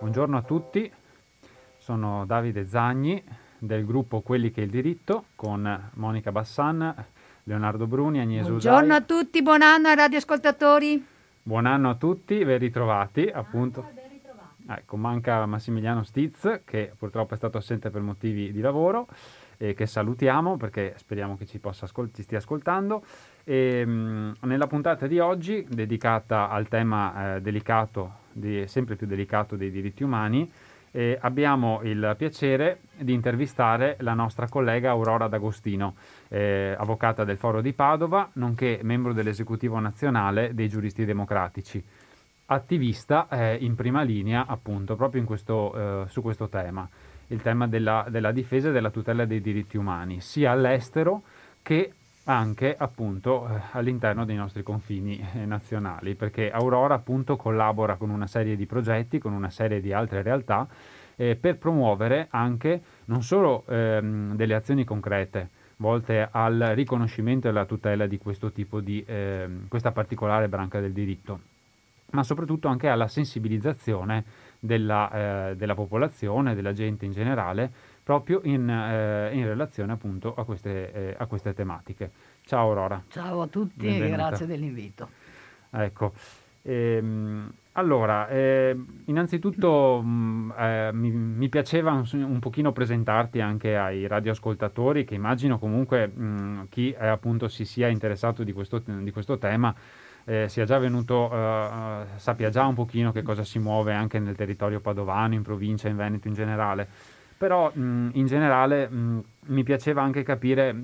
Buongiorno a tutti, sono Davide Zagni del gruppo Quelli che il diritto con Monica Bassan, Leonardo Bruni, Agnese Buongiorno Usai. a tutti, buon anno ai radioascoltatori. Buon anno a tutti, ben ritrovati appunto. Ecco, manca Massimiliano Stiz che purtroppo è stato assente per motivi di lavoro e che salutiamo perché speriamo che ci, possa ascol- ci stia ascoltando. E, mh, nella puntata di oggi, dedicata al tema eh, delicato, di, sempre più delicato dei diritti umani, eh, abbiamo il piacere di intervistare la nostra collega Aurora D'Agostino, eh, avvocata del Foro di Padova, nonché membro dell'esecutivo nazionale dei giuristi democratici, attivista eh, in prima linea appunto proprio questo, eh, su questo tema, il tema della, della difesa e della tutela dei diritti umani, sia all'estero che anche appunto eh, all'interno dei nostri confini eh, nazionali, perché Aurora appunto collabora con una serie di progetti, con una serie di altre realtà eh, per promuovere anche non solo ehm, delle azioni concrete volte al riconoscimento e alla tutela di questo tipo di ehm, questa particolare branca del diritto, ma soprattutto anche alla sensibilizzazione della, eh, della popolazione, della gente in generale, proprio in, eh, in relazione appunto a queste, eh, a queste, tematiche. Ciao Aurora. Ciao a tutti Benvenuta. e grazie dell'invito. Ecco, ehm, allora, eh, innanzitutto mh, eh, mi, mi, piaceva un, un, pochino presentarti anche ai radioascoltatori che immagino comunque mh, chi appunto si sia interessato di questo, di questo tema eh, sia già venuto, eh, sappia già un pochino che cosa si muove anche nel territorio padovano, in provincia, in Veneto in generale. Però mh, in generale mh, mi piaceva anche capire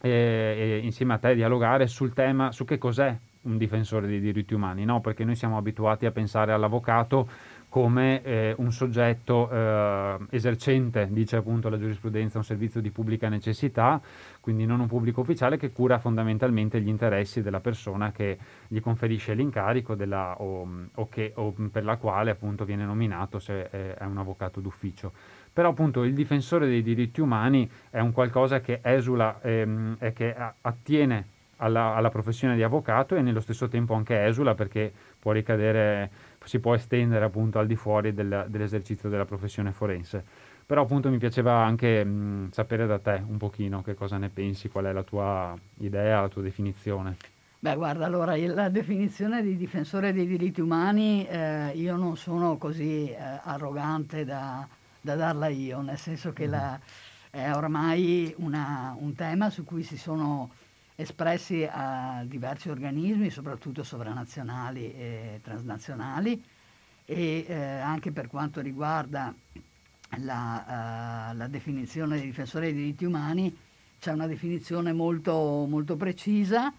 e, e insieme a te dialogare sul tema, su che cos'è un difensore dei diritti umani, no? perché noi siamo abituati a pensare all'avvocato come eh, un soggetto eh, esercente, dice appunto la giurisprudenza, un servizio di pubblica necessità, quindi non un pubblico ufficiale che cura fondamentalmente gli interessi della persona che gli conferisce l'incarico della, o, o, che, o, per la quale appunto viene nominato se è, è un avvocato d'ufficio. Però appunto il difensore dei diritti umani è un qualcosa che esula ehm, e che attiene alla, alla, professione di avvocato e nello stesso tempo anche esula perché può ricadere, si può estendere appunto al di fuori del, dell'esercizio della professione forense. Però appunto mi piaceva anche mh, sapere da te un pochino che cosa ne pensi, qual è la tua idea, la tua definizione. Beh, guarda, allora la definizione di difensore dei diritti umani, eh, io non sono così eh, arrogante da, da darla io, nel senso che la, è ormai una, un tema su cui si sono espressi a diversi organismi, soprattutto sovranazionali e transnazionali, e eh, anche per quanto riguarda la, uh, la, definizione di difensore dei diritti umani, c'è una definizione molto, molto precisa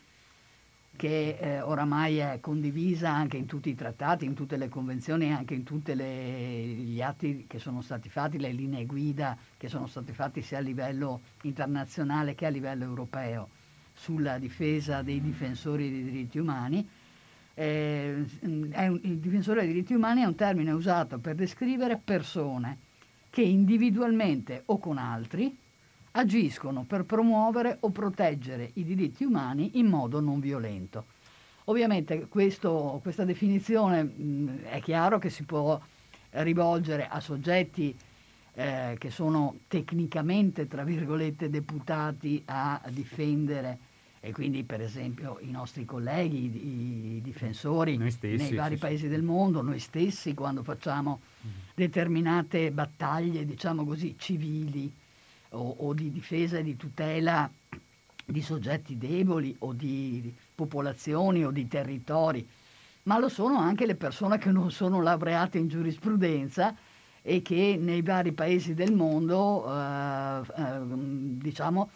che eh, oramai è condivisa anche in tutti i trattati, in tutte le convenzioni, anche in tutti gli atti che sono stati fatti, le linee guida che sono stati fatti sia a livello internazionale che a livello europeo sulla difesa dei difensori dei diritti umani. Eh, un, il difensore dei diritti umani è un termine usato per descrivere persone che individualmente o con altri agiscono per promuovere o proteggere i diritti umani in modo non violento. Ovviamente questo, questa definizione mh, è chiaro che si può rivolgere a soggetti eh, che sono tecnicamente, tra virgolette, deputati a difendere e quindi per esempio i nostri colleghi, i, i difensori stessi, nei vari sì, paesi sì. del mondo, noi stessi quando facciamo mm. determinate battaglie, diciamo così, civili, o, o di difesa e di tutela di soggetti deboli o di popolazioni o di territori, ma lo sono anche le persone che non sono laureate in giurisprudenza e che nei vari paesi del mondo eh, eh, diciamo,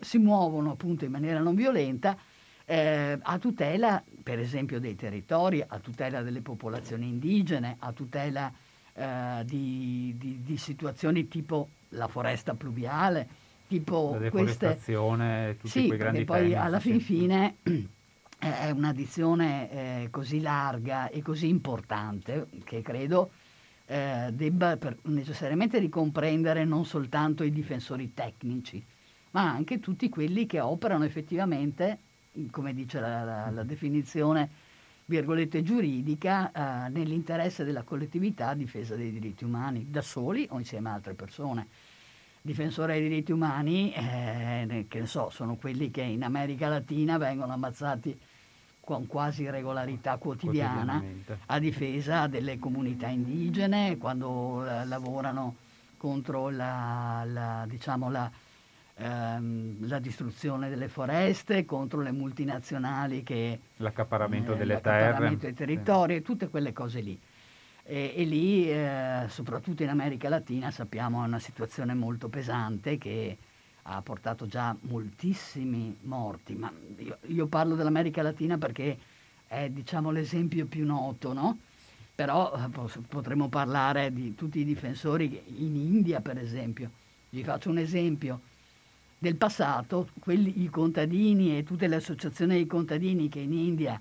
si muovono appunto in maniera non violenta eh, a tutela per esempio dei territori, a tutela delle popolazioni indigene, a tutela eh, di, di, di situazioni tipo la foresta pluviale, tipo la queste... tutti sì, quei grandi poi temi, alla sì, fin fine è una dizione eh, così larga e così importante che credo eh, debba per, necessariamente ricomprendere non soltanto i difensori tecnici, ma anche tutti quelli che operano effettivamente, come dice la, la, la definizione virgolette giuridica eh, nell'interesse della collettività a difesa dei diritti umani, da soli o insieme a altre persone. Difensori dei diritti umani, eh, che ne so, sono quelli che in America Latina vengono ammazzati con quasi regolarità quotidiana a difesa delle comunità indigene, quando eh, lavorano contro la, la, diciamo la, ehm, la, distruzione delle foreste, contro le multinazionali che... L'accaparamento eh, delle l'accaparamento terre. dei territori, sì. tutte quelle cose lì. E, e lì, eh, soprattutto in America Latina, sappiamo è una situazione molto pesante che ha portato già moltissimi morti, ma io, io parlo dell'America Latina perché è diciamo, l'esempio più noto, no? però eh, potremmo parlare di tutti i difensori in India, per esempio. Vi faccio un esempio. Del passato, quelli, i contadini e tutte le associazioni dei contadini che in India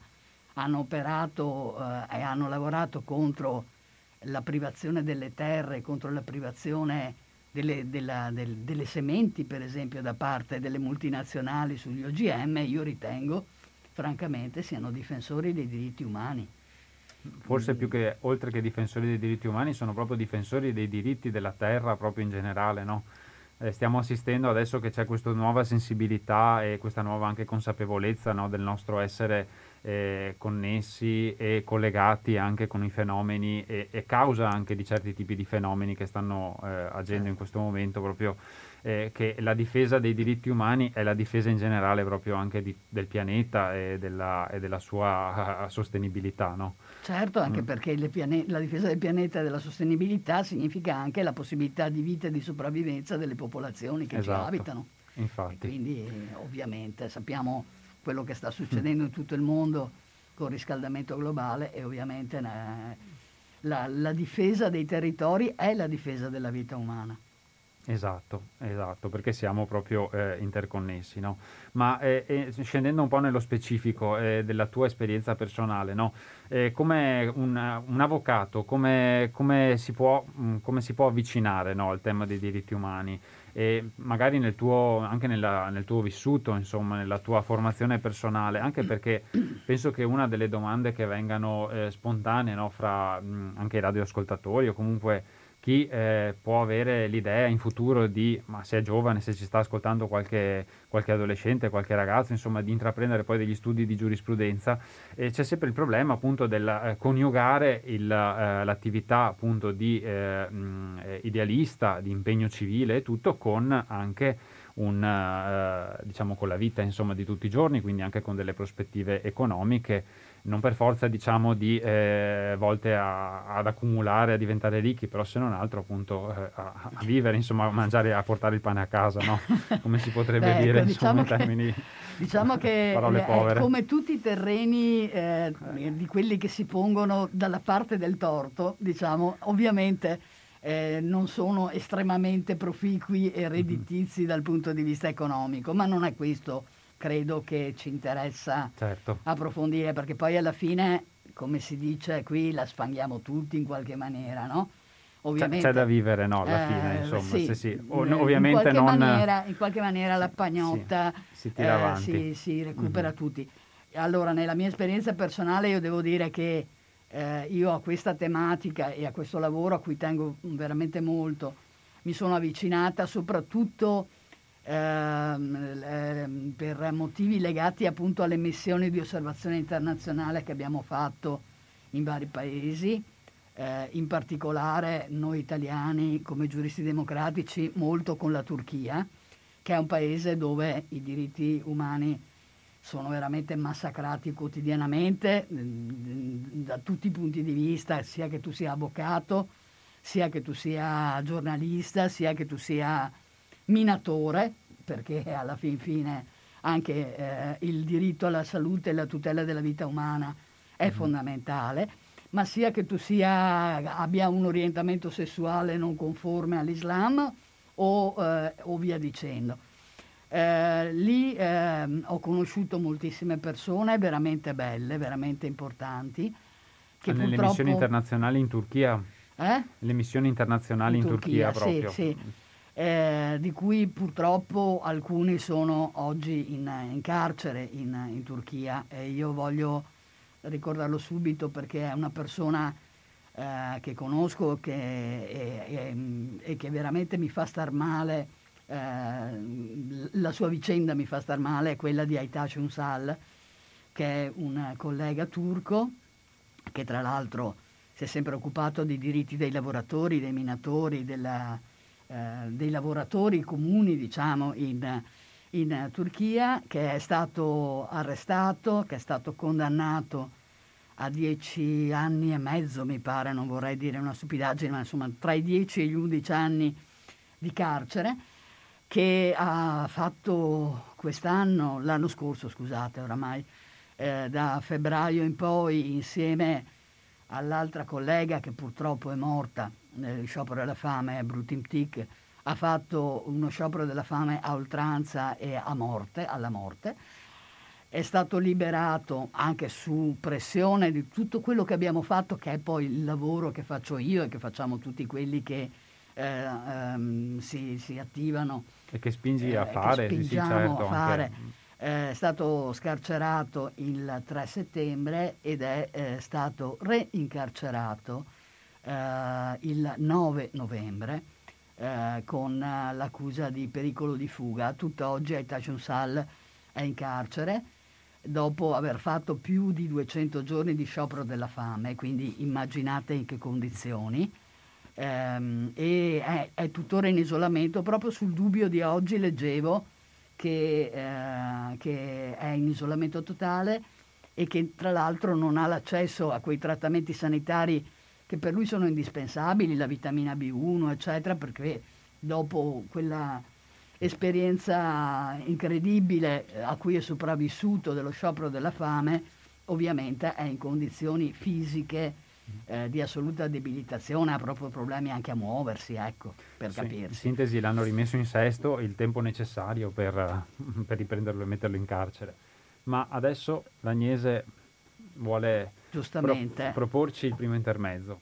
hanno operato eh, e hanno lavorato contro la privazione delle terre, contro la privazione delle, della, del, delle sementi, per esempio, da parte delle multinazionali sugli OGM, io ritengo, francamente, siano difensori dei diritti umani. Forse più che, oltre che difensori dei diritti umani, sono proprio difensori dei diritti della terra, proprio in generale, no? eh, stiamo assistendo adesso che c'è questa nuova sensibilità e questa nuova anche consapevolezza no, del nostro essere eh, connessi e collegati anche con i fenomeni e, e, causa anche di certi tipi di fenomeni che stanno eh, agendo in questo momento proprio eh, che la difesa dei diritti umani è la difesa in generale proprio anche di, del pianeta e della, e della sua sostenibilità. No? Certo, anche mm. perché piane- la difesa del pianeta e della sostenibilità significa anche la possibilità di vita e di sopravvivenza delle popolazioni che esatto. ci abitano. Infatti. E quindi ovviamente sappiamo quello che sta succedendo in tutto il mondo con il riscaldamento globale e ovviamente eh, la, la difesa dei territori è la difesa della vita umana. Esatto, esatto, perché siamo proprio eh, interconnessi, no? Ma eh, eh, scendendo un po' nello specifico eh, della tua esperienza personale, no? Eh, come un, un, avvocato, come, come, si può, mh, mm, come, si può, avvicinare no, al tema dei diritti umani? E magari nel tuo, anche nella, nel tuo vissuto, insomma, nella tua formazione personale, anche perché penso che una delle domande che vengano eh, spontanee no, fra mh, mm, anche i radioascoltatori o comunque chi eh, può avere l'idea in futuro di, ma se è giovane, se ci sta ascoltando qualche, qualche adolescente, qualche ragazzo, insomma, di intraprendere poi degli studi di giurisprudenza, eh, c'è sempre il problema appunto del eh, coniugare il, eh, l'attività appunto di eh, mh, idealista, di impegno civile e tutto con anche un, eh, diciamo con la vita insomma, di tutti i giorni, quindi anche con delle prospettive economiche non per forza diciamo di eh, volte a, ad accumulare, a diventare ricchi, però se non altro appunto eh, a, a, vivere, insomma a mangiare, a portare il pane a casa, no? come si potrebbe Beh, dire ecco, diciamo insomma, che, in termini diciamo che parole povere. come tutti i terreni eh, di quelli che si pongono dalla parte del torto, diciamo, ovviamente eh, non sono estremamente proficui e redditizi mm-hmm. dal punto di vista economico, ma non è questo credo che ci interessa certo. approfondire, perché poi alla fine, come si dice qui, la sfanghiamo tutti in qualche maniera, no? Ovviamente, c'è, da vivere, no, alla eh, fine, insomma, sì, sì, sì. O, in ovviamente non... Maniera, in qualche maniera la pagnotta si, tira eh, avanti. Si, si recupera mm-hmm. tutti. Allora, nella mia esperienza personale io devo dire che eh, io a questa tematica e a questo lavoro a cui tengo veramente molto mi sono avvicinata soprattutto Ehm, ehm, per motivi legati appunto alle missioni di osservazione internazionale che abbiamo fatto in vari paesi, eh, in particolare noi italiani come giuristi democratici molto con la Turchia, che è un paese dove i diritti umani sono veramente massacrati quotidianamente mm, da tutti i punti di vista, sia che tu sia avvocato, sia che tu sia giornalista, sia che tu sia minatore, perché alla fin fine anche eh, il diritto alla salute e la tutela della vita umana è mm-hmm. fondamentale, ma sia che tu sia, abbia un orientamento sessuale non conforme all'Islam o, eh, o via dicendo. Eh, lì ehm, ho conosciuto moltissime persone veramente belle, veramente importanti. Che Nelle purtroppo... missioni internazionali in Turchia? Eh? Le missioni internazionali in, in Turchia, Turchia, proprio. Sì, sì eh, di cui purtroppo alcuni sono oggi in, in carcere in, in, Turchia. E io voglio ricordarlo subito perché è una persona eh, che conosco che, e, e, e, che veramente mi fa star male, eh, la sua vicenda mi fa star male, è quella di Aytaç Unsal, che è un collega turco che tra l'altro si è sempre occupato dei diritti dei lavoratori, dei minatori, della, dei lavoratori comuni, diciamo, in, in Turchia, che è stato arrestato, che è stato condannato a dieci anni e mezzo, mi pare, non vorrei dire una stupidaggine, ma insomma tra i dieci e gli undici anni di carcere, che ha fatto quest'anno, l'anno scorso, scusate, oramai, eh, da febbraio in poi, insieme all'altra collega che purtroppo è morta nel sciopero della fame, Brutim Tik, ha fatto uno sciopero della fame a oltranza e a morte, alla morte. È stato liberato anche su pressione di tutto quello che abbiamo fatto, che è poi il lavoro che faccio io e che facciamo tutti quelli che eh, ehm, si, si, attivano. E che spingi a eh, fare, sì, sì, certo, a fare. Anche è stato scarcerato il 3 settembre ed è eh, stato reincarcerato eh, il 9 novembre eh, con l'accusa di pericolo di fuga. Tutt'oggi Aitacion Sal è in carcere dopo aver fatto più di 200 giorni di sciopero della fame, quindi immaginate in che condizioni. Ehm, e è, è tuttora in isolamento. Proprio sul dubbio di oggi leggevo che, eh, che è in isolamento totale e che tra l'altro non ha l'accesso a quei trattamenti sanitari che per lui sono indispensabili, la vitamina B1, eccetera, perché dopo quella esperienza incredibile a cui è sopravvissuto dello sciopero della fame, ovviamente è in condizioni fisiche eh, di assoluta debilitazione, ha proprio problemi anche a muoversi, ecco, per sì, capirsi. In sintesi l'hanno rimesso in sesto il tempo necessario per, per riprenderlo e metterlo in carcere. Ma adesso l'Agnese vuole pro- proporci il primo intermezzo.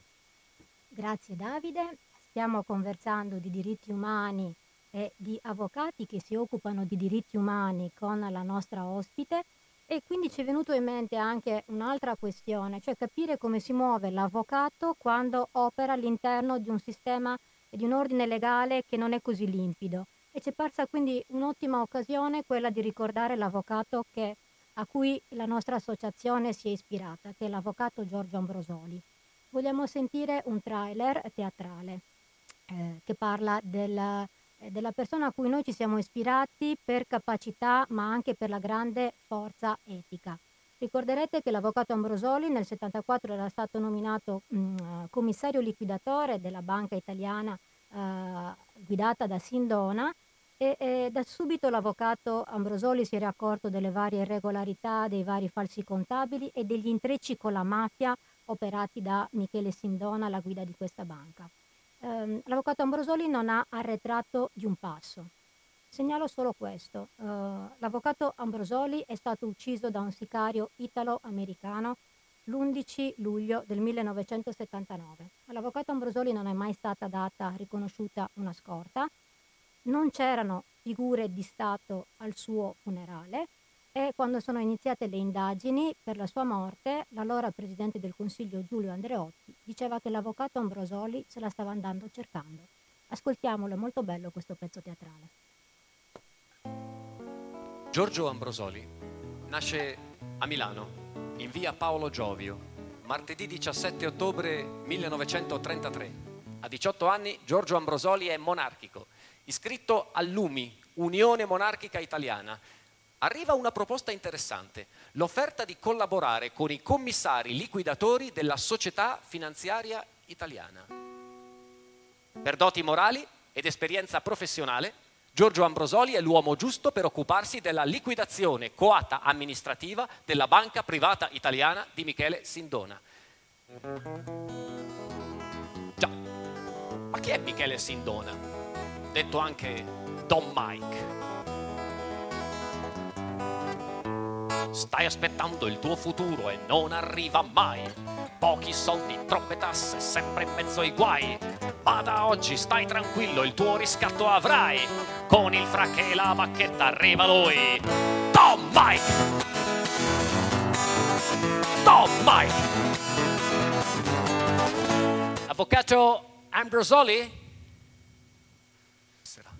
Grazie Davide, stiamo conversando di diritti umani e di avvocati che si occupano di diritti umani con la nostra ospite e quindi ci è venuto in mente anche un'altra questione, cioè capire come si muove l'avvocato quando opera all'interno di un sistema e di un ordine legale che non è così limpido. E ci è parsa quindi un'ottima occasione quella di ricordare l'avvocato che, a cui la nostra associazione si è ispirata, che è l'avvocato Giorgio Ambrosoli. Vogliamo sentire un trailer teatrale eh, che parla del della persona a cui noi ci siamo ispirati per capacità ma anche per la grande forza etica. Ricorderete che l'avvocato Ambrosoli nel 1974 era stato nominato mh, mm, commissario liquidatore della banca italiana eh, guidata da Sindona e, e, da subito l'avvocato Ambrosoli si era accorto delle varie irregolarità, dei vari falsi contabili e degli intrecci con la mafia operati da Michele Sindona alla guida di questa banca ehm, l'avvocato Ambrosoli non ha arretrato di un passo. Segnalo solo questo. Uh, l'avvocato Ambrosoli è stato ucciso da un sicario italo-americano l'11 luglio del 1979. All'avvocato Ambrosoli non è mai stata data, riconosciuta una scorta, non c'erano figure di Stato al suo funerale e quando sono iniziate le indagini per la sua morte, l'allora Presidente del Consiglio Giulio Andreotti diceva che l'avvocato Ambrosoli se la stava andando cercando. Ascoltiamolo, è molto bello questo pezzo teatrale. Giorgio Ambrosoli nasce a Milano, in via Paolo Giovio, martedì 17 ottobre 1933. A 18 anni Giorgio Ambrosoli è monarchico, iscritto all'UMI, Unione Monarchica Italiana, arriva una proposta interessante, l'offerta di collaborare con i commissari liquidatori della società finanziaria italiana. Per doti morali ed esperienza professionale, Giorgio Ambrosoli è l'uomo giusto per occuparsi della liquidazione coata amministrativa della banca privata italiana di Michele Sindona. Già, ma chi è Michele Sindona? Detto anche Don Mike. Stai aspettando il tuo futuro e non arriva mai. Pochi soldi, troppe tasse, sempre in mezzo ai guai. Ma da oggi stai tranquillo, il tuo riscatto avrai. Con il frac e la bacchetta arriva lui. Tom Mike! Tom mai. Avvocato Ambrosoli? Sarà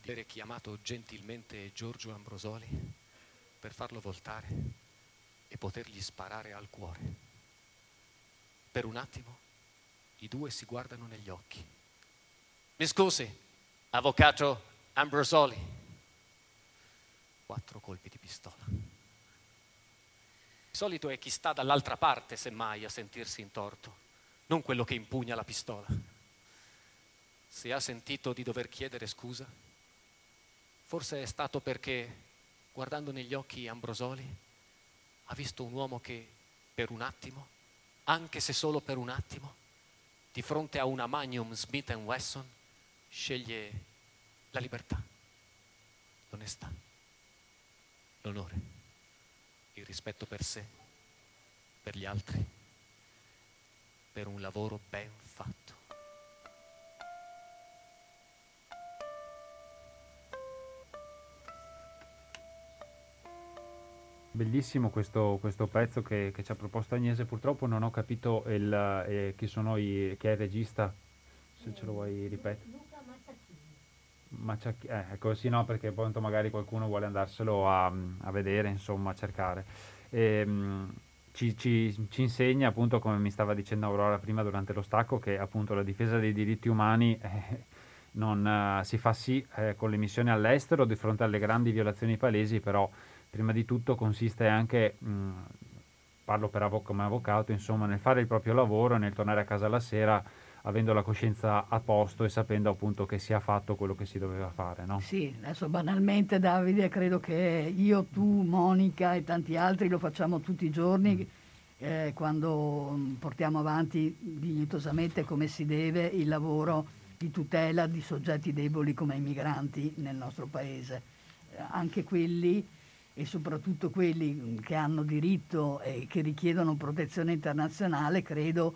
di aver chiamato gentilmente Giorgio Ambrosoli per farlo voltare e potergli sparare al cuore. Per un attimo i due si guardano negli occhi. Mi scusi, avvocato Ambrosoli. Quattro colpi di pistola. Di solito è chi sta dall'altra parte, semmai, a sentirsi in torto, non quello che impugna la pistola. Se ha sentito di dover chiedere scusa, forse è stato perché, guardando negli occhi Ambrosoli, ha visto un uomo che, per un attimo, anche se solo per un attimo, di fronte a una Magnum Smith Wesson, sceglie la libertà, l'onestà, l'onore, il rispetto per sé, per gli altri, per un lavoro ben fatto. Bellissimo questo, questo pezzo che, che, ci ha proposto Agnese, purtroppo non ho capito il, eh, chi, sono i, chi è il regista, se ce lo vuoi ripetere. Luca Macciacchini. Eh, ecco sì no perché poi magari qualcuno vuole andarselo a, a vedere, insomma a cercare. E, ehm, ci, ci, ci, insegna appunto come mi stava dicendo Aurora prima durante lo stacco che appunto la difesa dei diritti umani eh, non uh, si fa sì eh, con le missioni all'estero di fronte alle grandi violazioni palesi però prima di tutto consiste anche, mh, parlo per avo- come avvocato, insomma, nel fare il proprio lavoro e nel tornare a casa la sera avendo la coscienza a posto e sapendo appunto che si è fatto quello che si doveva fare. No? Sì, adesso banalmente Davide, credo che io, tu, Monica e tanti altri lo facciamo tutti i giorni. Mm. Eh, quando portiamo avanti dignitosamente come si deve il lavoro di tutela di soggetti deboli come i migranti nel nostro paese. Eh, anche quelli e soprattutto quelli che hanno diritto e che richiedono protezione internazionale, credo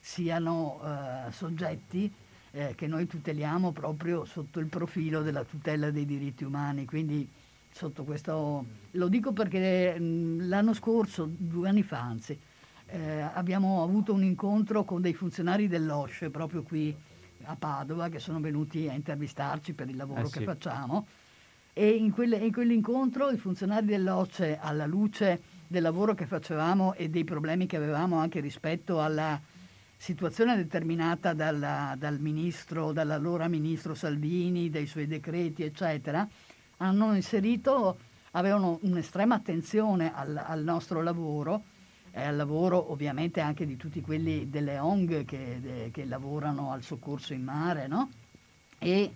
siano eh, soggetti eh, che noi tuteliamo proprio sotto il profilo della tutela dei diritti umani. Quindi sotto questo lo dico perché mh, l'anno scorso, due anni fa anzi, eh, abbiamo avuto un incontro con dei funzionari dell'OSCE proprio qui a Padova che sono venuti a intervistarci per il lavoro eh sì. che facciamo e in, quelle, in quell'incontro i funzionari dell'OCE, alla luce del lavoro che facevamo e dei problemi che avevamo anche rispetto alla situazione determinata dalla, dal ministro, dall'allora ministro Salvini, dei suoi decreti, eccetera, hanno inserito, avevano un'estrema attenzione al, al nostro lavoro e al lavoro ovviamente anche di tutti quelli delle ONG che, de, che lavorano al soccorso in mare, no? E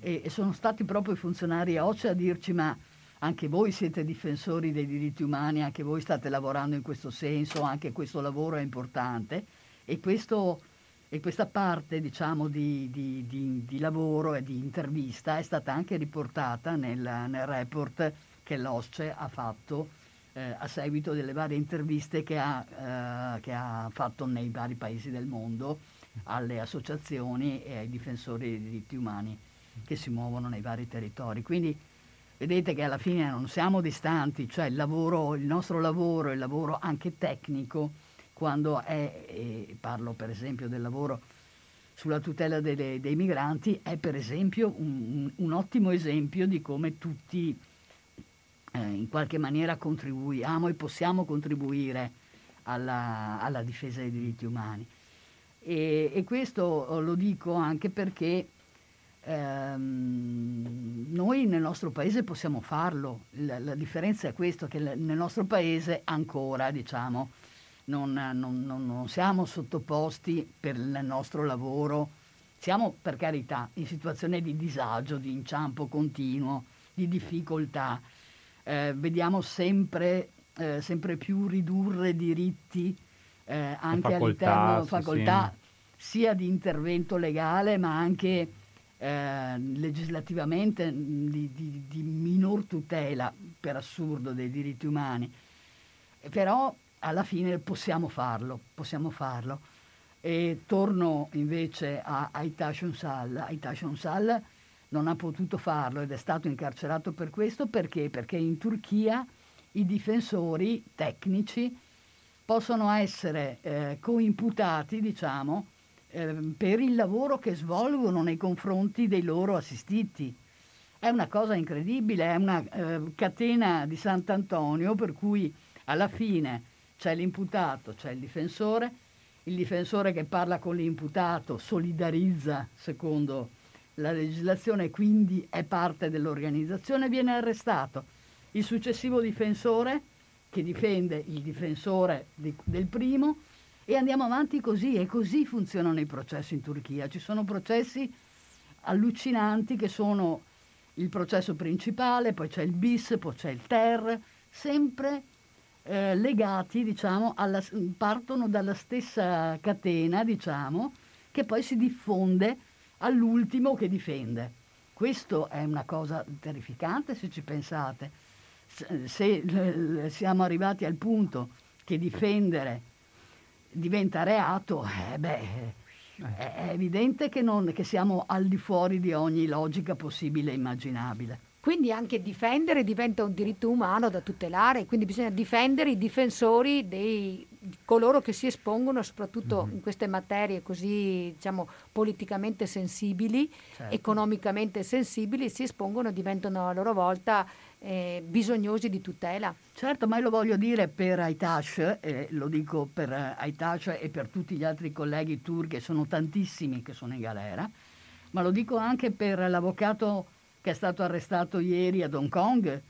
e, sono stati proprio i funzionari OCE a dirci ma anche voi siete difensori dei diritti umani, anche voi state lavorando in questo senso, anche questo lavoro è importante e, questo, e questa parte diciamo, di, di, di, di, lavoro e di intervista è stata anche riportata nel, nel report che l'OSCE ha fatto eh, a seguito delle varie interviste che ha, eh, che ha fatto nei vari paesi del mondo alle associazioni e ai difensori dei diritti umani che si muovono nei vari territori. Quindi vedete che alla fine non siamo distanti, cioè il, lavoro, il nostro lavoro, il lavoro anche tecnico, quando è, parlo per esempio del lavoro sulla tutela delle, dei migranti, è per esempio un, un ottimo esempio di come tutti eh, in qualche maniera contribuiamo e possiamo contribuire alla, alla difesa dei diritti umani. E, e, questo lo dico anche perché ehm, noi nel nostro paese possiamo farlo, la, la, differenza è questo, che nel nostro paese ancora diciamo, non, non, non, non siamo sottoposti per il nostro lavoro, siamo per carità in situazione di disagio, di inciampo continuo, di difficoltà, eh, vediamo sempre, eh, sempre, più ridurre diritti eh, anche facoltà, all'interno facoltà sì. sia di intervento legale ma anche eh, legislativamente di, di, di, minor tutela, per assurdo, dei diritti umani, però alla fine possiamo farlo, possiamo farlo. E torno invece a Aitash Sal. Aitash Sal non ha potuto farlo ed è stato incarcerato per questo perché? Perché in Turchia i difensori tecnici possono essere eh, coimputati, diciamo, eh, per il lavoro che svolgono nei confronti dei loro assistiti. È una cosa incredibile, è una eh, catena di Sant'Antonio per cui alla fine c'è l'imputato, c'è il difensore, il difensore che parla con l'imputato solidarizza secondo la legislazione quindi è parte dell'organizzazione, viene arrestato. Il successivo difensore che difende il difensore di, del primo e andiamo avanti così e così funzionano i processi in Turchia. Ci sono processi allucinanti che sono il processo principale, poi c'è il bis, poi c'è il ter, sempre eh, legati, diciamo, alla, partono dalla stessa catena, diciamo, che poi si diffonde all'ultimo che difende. Questo è una cosa terrificante se ci pensate se siamo arrivati al punto che difendere diventa reato, eh beh, è evidente che, non, che siamo al di fuori di ogni logica possibile e immaginabile. Quindi anche difendere diventa un diritto umano da tutelare, quindi bisogna difendere i difensori dei coloro che si espongono soprattutto mm-hmm. in queste materie così diciamo politicamente sensibili, certo. economicamente sensibili, si espongono e diventano a loro volta eh, bisognosi di tutela. Certo, ma io lo voglio dire per Aitash, eh, lo dico per Aitash e per tutti gli altri colleghi turchi, sono tantissimi che sono in galera, ma lo dico anche per l'avvocato che è stato arrestato ieri ad Hong Kong,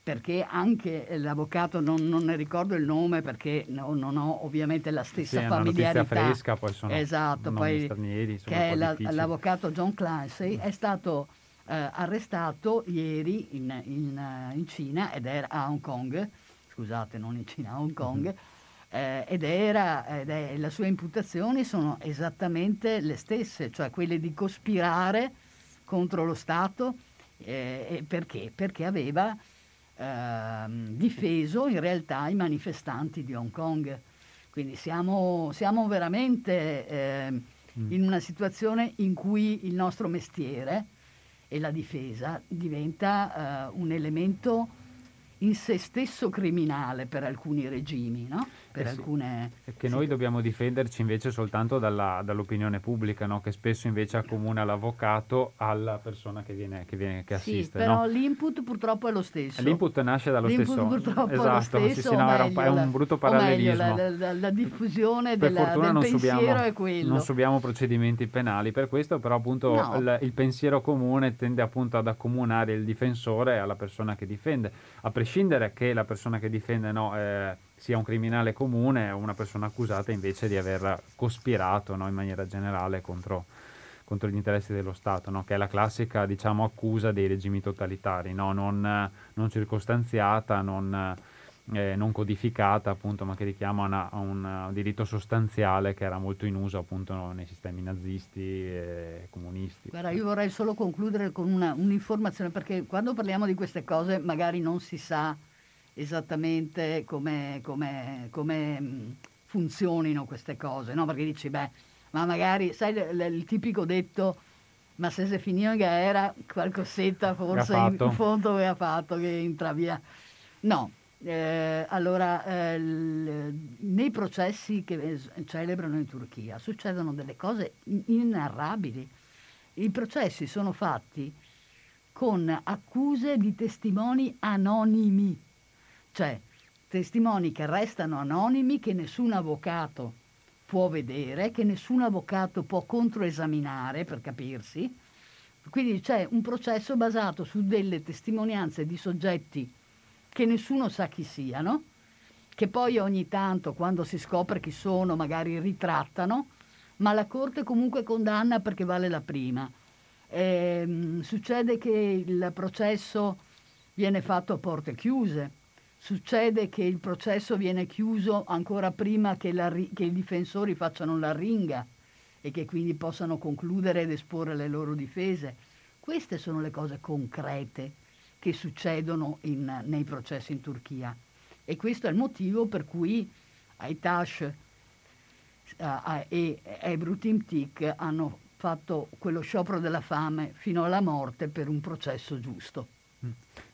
perché anche l'avvocato, non, non ne ricordo il nome perché no, non ho ovviamente la stessa sì, familiarità. fresca, poi sono esatto, poi, stranieri, che è la, l'avvocato John Clancy, mm. è stato eh, arrestato ieri in, in, eh, in, Cina ed era a Hong Kong, scusate, non in Cina, a Hong Kong, uh-huh. eh, ed era, ed è, le sue imputazioni sono esattamente le stesse, cioè quelle di cospirare contro lo Stato. Eh, perché? Perché aveva ehm, difeso in realtà i manifestanti di Hong Kong. Quindi siamo, siamo veramente eh, in una situazione in cui il nostro mestiere e la difesa diventa uh, un elemento in se stesso criminale per alcuni regimi, no? Per eh sì. alcune... E che sì. noi dobbiamo difenderci invece soltanto dalla, dall'opinione pubblica, no? che spesso invece accomuna l'avvocato alla persona che, viene, che, viene, che assiste. Sì, però no? l'input purtroppo è lo stesso. L'input nasce dallo l'input stesso. purtroppo esatto, è lo stesso, sì, sì, no, meglio, è un brutto parallelismo. Meglio, la, la, la, diffusione per della, del non pensiero subiamo, è quello. Non subiamo procedimenti penali, per questo però appunto no. il, il pensiero comune tende appunto ad accomunare il difensore alla persona che difende, a prescindere che la persona che difende no, eh, sia un criminale comune o una persona accusata invece di aver cospirato no, in maniera generale contro, contro, gli interessi dello Stato, no? che è la classica diciamo, accusa dei regimi totalitari, no? non, non, circostanziata, non, eh, non, codificata, appunto, ma che richiama una, a un diritto sostanziale che era molto in uso appunto, nei sistemi nazisti e comunisti. Guarda, io vorrei solo concludere con una, un'informazione, perché quando parliamo di queste cose magari non si sa esattamente come, come, come mm, funzionino queste cose, no? Perché dici, beh, ma magari, sai, l- l- il tipico detto, ma se si finì che era qualcosetta forse in, fondo aveva fatto che intravia. No, eh, allora, eh, l- nei processi che celebrano in Turchia succedono delle cose inarrabili. I processi sono fatti con accuse di testimoni anonimi cioè testimoni che restano anonimi, che nessun avvocato può vedere, che nessun avvocato può controesaminare per capirsi. Quindi c'è un processo basato su delle testimonianze di soggetti che nessuno sa chi siano, che poi ogni tanto, quando si scopre chi sono, magari ritrattano, ma la Corte comunque condanna perché vale la prima. Eh, succede che il processo viene fatto a porte chiuse Succede che il processo viene chiuso ancora prima che, la, che i difensori facciano la ringa e che quindi possano concludere ed esporre le loro difese. Queste sono le cose concrete che succedono in, nei processi in Turchia. E questo è il motivo per cui Aitash uh, e Ebru Timtik hanno fatto quello sciopero della fame fino alla morte per un processo giusto.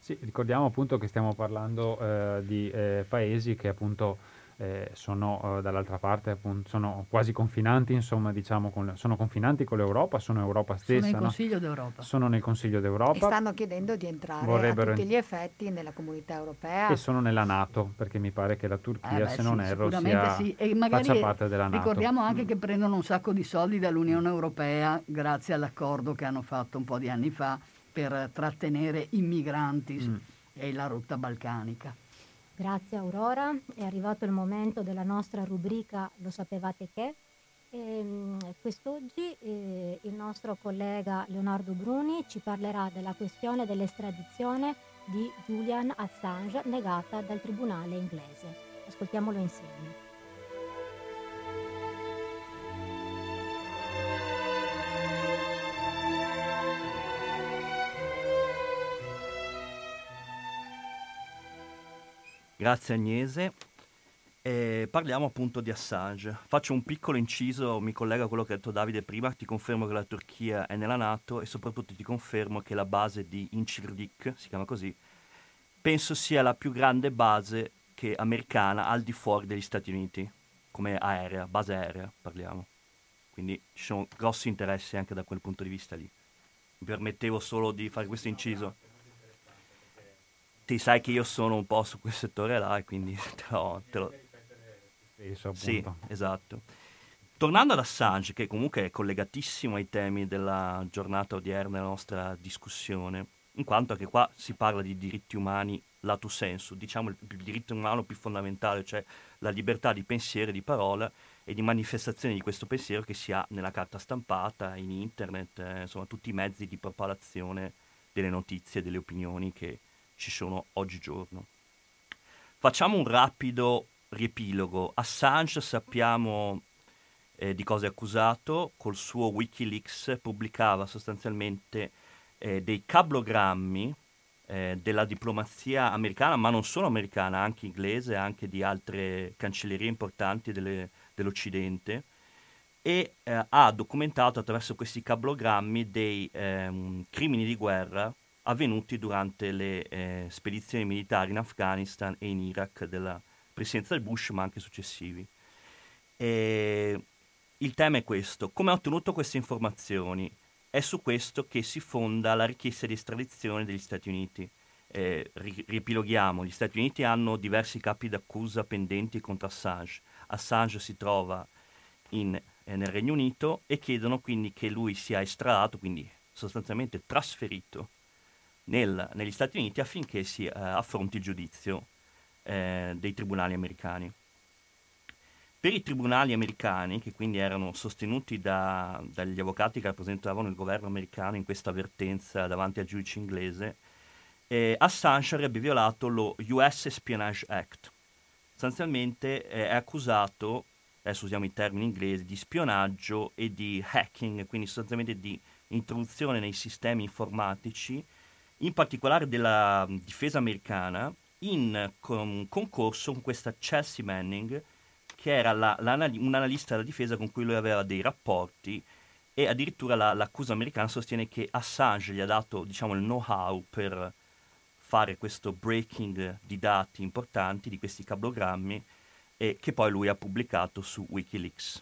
Mm. Sì, ricordiamo appunto che stiamo parlando eh, di eh, paesi che appunto eh, sono eh, dall'altra parte appunto, sono quasi confinanti, insomma, diciamo, con, sono confinanti con l'Europa, sono Europa stessa. Sono nel no? Consiglio d'Europa. Sono nel Consiglio d'Europa. E stanno chiedendo di entrare Vorrebbero a tutti gli effetti nella comunità europea. E sono nella Nato, perché mi pare che la Turchia, eh beh, se sì, non erro, sia, sì. e faccia parte della Nato. Ricordiamo anche mm. che prendono un sacco di soldi dall'Unione Europea grazie all'accordo che hanno fatto un po' di anni fa per trattenere i migranti mm. e la rotta balcanica. Grazie Aurora, è arrivato il momento della nostra rubrica Lo sapevate che? E, ehm, quest'oggi eh, il nostro collega Leonardo Bruni ci parlerà della questione dell'estradizione di Julian Assange negata dal tribunale inglese. Ascoltiamolo insieme. Grazie Agnese. E parliamo appunto di Assange. Faccio un piccolo inciso, mi collego a quello che ha detto Davide prima, ti confermo che la Turchia è nella Nato e soprattutto ti confermo che la base di Incirdik, si chiama così, penso sia la più grande base che, americana al di fuori degli Stati Uniti, come aerea, base aerea parliamo. Quindi ci sono grossi interessi anche da quel punto di vista lì. Mi permettevo solo di fare questo inciso ti sai che io sono un po' su quel settore là e quindi te lo... Te lo... Sì, esatto. Tornando ad Assange, che comunque è collegatissimo ai temi della giornata odierna della nostra discussione, in quanto che qua si parla di diritti umani lato senso, diciamo il, il diritto umano più fondamentale, cioè la libertà di pensiero e di parola e di manifestazione di questo pensiero che si ha nella carta stampata, in internet, eh, insomma tutti i mezzi di propalazione delle notizie, delle opinioni che ci sono oggigiorno. Facciamo un rapido riepilogo. Assange sappiamo eh, di cosa è accusato, col suo Wikileaks pubblicava sostanzialmente eh, dei cablogrammi eh, della diplomazia americana, ma non solo americana, anche inglese, anche di altre cancellerie importanti delle, dell'Occidente, e eh, ha documentato attraverso questi cablogrammi dei ehm, crimini di guerra avvenuti durante le eh, spedizioni militari in Afghanistan e in Iraq della presidenza del Bush, ma anche successivi. E il tema è questo, come ha ottenuto queste informazioni? È su questo che si fonda la richiesta di estradizione degli Stati Uniti. Eh, riepiloghiamo, gli Stati Uniti hanno diversi capi d'accusa pendenti contro Assange. Assange si trova in, eh, nel Regno Unito e chiedono quindi che lui sia estradato, quindi sostanzialmente trasferito nel, negli Stati Uniti affinché si eh, affronti il giudizio eh, dei tribunali americani. Per i tribunali americani, che quindi erano sostenuti da, dagli avvocati che rappresentavano il governo americano in questa avvertenza davanti al giudice inglese, eh, Assange avrebbe violato lo US Espionage Act. Sostanzialmente eh, è accusato, adesso usiamo i termini inglesi, di spionaggio e di hacking, quindi sostanzialmente di introduzione nei sistemi informatici in particolare della difesa americana, in con, concorso con questa Chelsea Manning, che era la, un analista della difesa con cui lui aveva dei rapporti e addirittura la, l'accusa americana sostiene che Assange gli ha dato diciamo, il know-how per fare questo breaking di dati importanti, di questi cablogrammi, e che poi lui ha pubblicato su Wikileaks.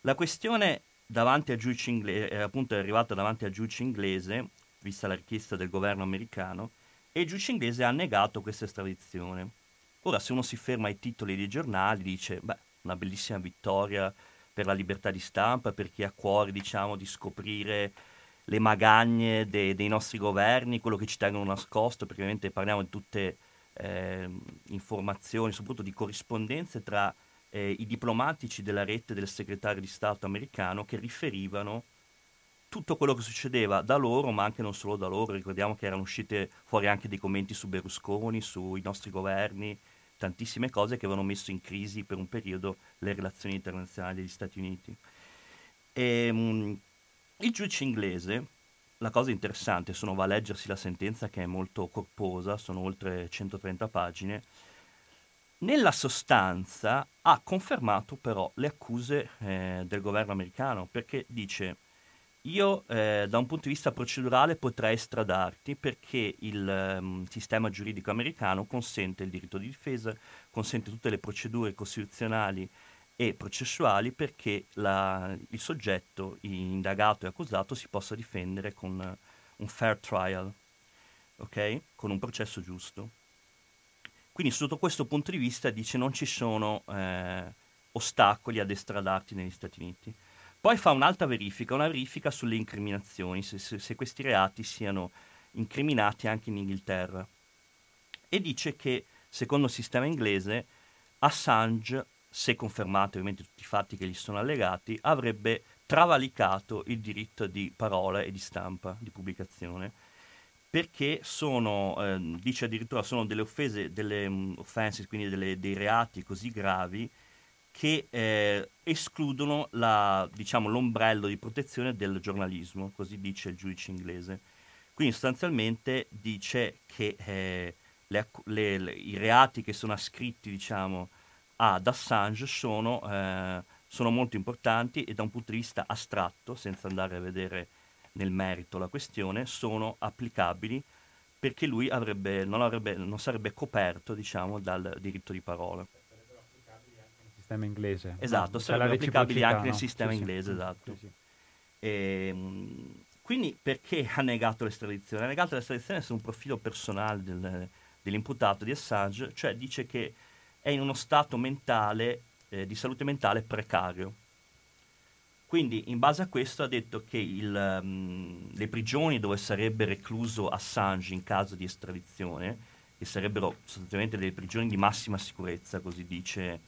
La questione davanti al giudice inglese, eh, appunto è arrivata davanti al giudice inglese vista la richiesta del governo americano, e il giudice inglese ha negato questa estradizione. Ora, se uno si ferma ai titoli dei giornali, dice, beh, una bellissima vittoria per la libertà di stampa, per chi ha cuore, diciamo, di scoprire le magagne de- dei nostri governi, quello che ci tengono nascosto, perché ovviamente parliamo di tutte eh, informazioni, soprattutto di corrispondenze tra eh, i diplomatici della rete del segretario di Stato americano che riferivano tutto quello che succedeva da loro, ma anche non solo da loro. Ricordiamo che erano uscite fuori anche dei commenti su Berlusconi, sui nostri governi, tantissime cose che avevano messo in crisi per un periodo le relazioni internazionali degli Stati Uniti. E, um, il giudice inglese, la cosa interessante, sono va a leggersi la sentenza che è molto corposa, sono oltre 130 pagine, nella sostanza ha confermato però le accuse eh, del governo americano perché dice io eh, da un punto di vista procedurale potrei estradarti perché il um, sistema giuridico americano consente il diritto di difesa, consente tutte le procedure costituzionali e processuali perché la, il soggetto indagato e accusato si possa difendere con un fair trial, ok? Con un processo giusto. Quindi sotto questo punto di vista dice non ci sono eh, ostacoli ad estradarti negli Stati Uniti. Poi fa un'altra verifica, una verifica sulle incriminazioni, se, se, se questi reati siano incriminati anche in Inghilterra. E dice che, secondo il sistema inglese, Assange se confermati ovviamente tutti i fatti che gli sono allegati, avrebbe travalicato il diritto di parola e di stampa, di pubblicazione, perché sono, eh, dice addirittura, sono delle offese, delle um, offense, quindi delle, dei reati così gravi che eh, escludono la, diciamo, l'ombrello di protezione del giornalismo, così dice il giudice inglese. Quindi sostanzialmente dice che eh, le, le, le, i reati che sono ascritti, diciamo, ad Assange sono, eh, sono molto importanti e da un punto di vista astratto, senza andare a vedere nel merito la questione, sono applicabili perché lui avrebbe, non, avrebbe, non, sarebbe coperto diciamo, dal diritto di parola. Sistema inglese. Esatto, no, sarebbero applicabili anche nel sistema sì, inglese, sì, esatto. Sì, e, ehm, quindi perché ha negato l'estradizione? Ha negato l'estradizione su un profilo personale del, dell'imputato di Assange, cioè dice che è in uno stato mentale, eh, di salute mentale precario. Quindi in base a questo ha detto che il, um, le prigioni dove sarebbe recluso Assange in caso di estradizione, che sarebbero sostanzialmente delle prigioni di massima sicurezza, così dice,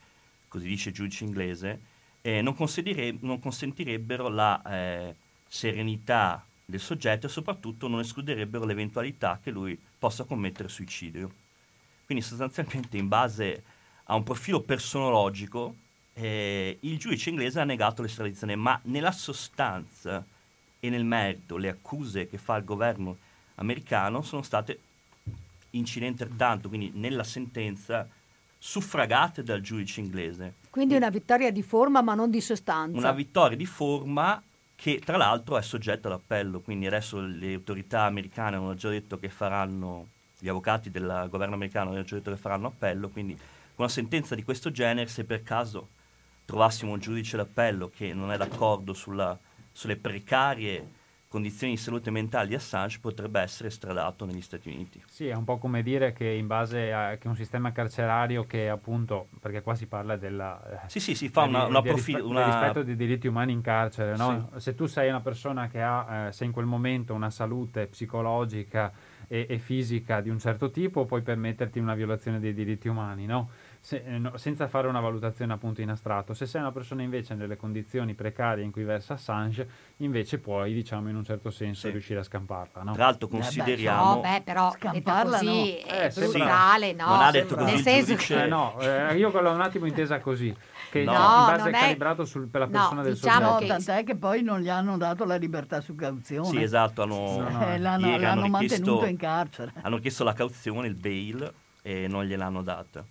così dice il giudice inglese, eh, non, non, consentirebbero la eh, serenità del soggetto e soprattutto non escluderebbero l'eventualità che lui possa commettere suicidio. Quindi sostanzialmente in base ha un profilo personologico, eh, il giudice inglese ha negato l'estradizione, ma nella sostanza e nel merito le accuse che fa il governo americano sono state incidente tanto, quindi nella sentenza suffragate dal giudice inglese. Quindi una vittoria di forma ma non di sostanza. Una vittoria di forma che tra l'altro è soggetta all'appello, quindi adesso le autorità americane hanno già detto che faranno, gli avvocati del governo americano hanno già detto che faranno appello, quindi con una sentenza di questo genere, se per caso trovassimo un giudice d'appello che non è d'accordo sulla, sulle precarie condizioni di salute mentale di Assange potrebbe essere estradato negli Stati Uniti. Sì, è un po' come dire che in base a che un sistema carcerario che appunto, perché qua si parla della... Eh, sì, sì, si fa una, una, profi- del una... rispetto dei diritti umani in carcere, no? Sì. Se tu sei una persona che ha, eh, sei in quel momento una salute psicologica e, e, fisica di un certo tipo, puoi permetterti una violazione dei diritti umani, no? Se, eh, no, senza fare una valutazione appunto in astratto. Se sei una persona invece nelle condizioni precarie in cui versa Assange, invece puoi, diciamo, in un certo senso sì. riuscire a scamparla. No? Tra l'altro consideriamo... No, beh, però scamparla così no. è eh, brutale, no? Non ha detto così Nel senso che... Eh, no, eh, io l'ho un attimo intesa così, che no, in base è calibrato sul, per la persona del diciamo soggetto. Che... Tant'è che poi non gli hanno dato la libertà su cauzione. Sì, esatto, hanno, eh, l'hanno, l'hanno mantenuto in carcere. Hanno chiesto la cauzione, il bail, e non gliel'hanno data.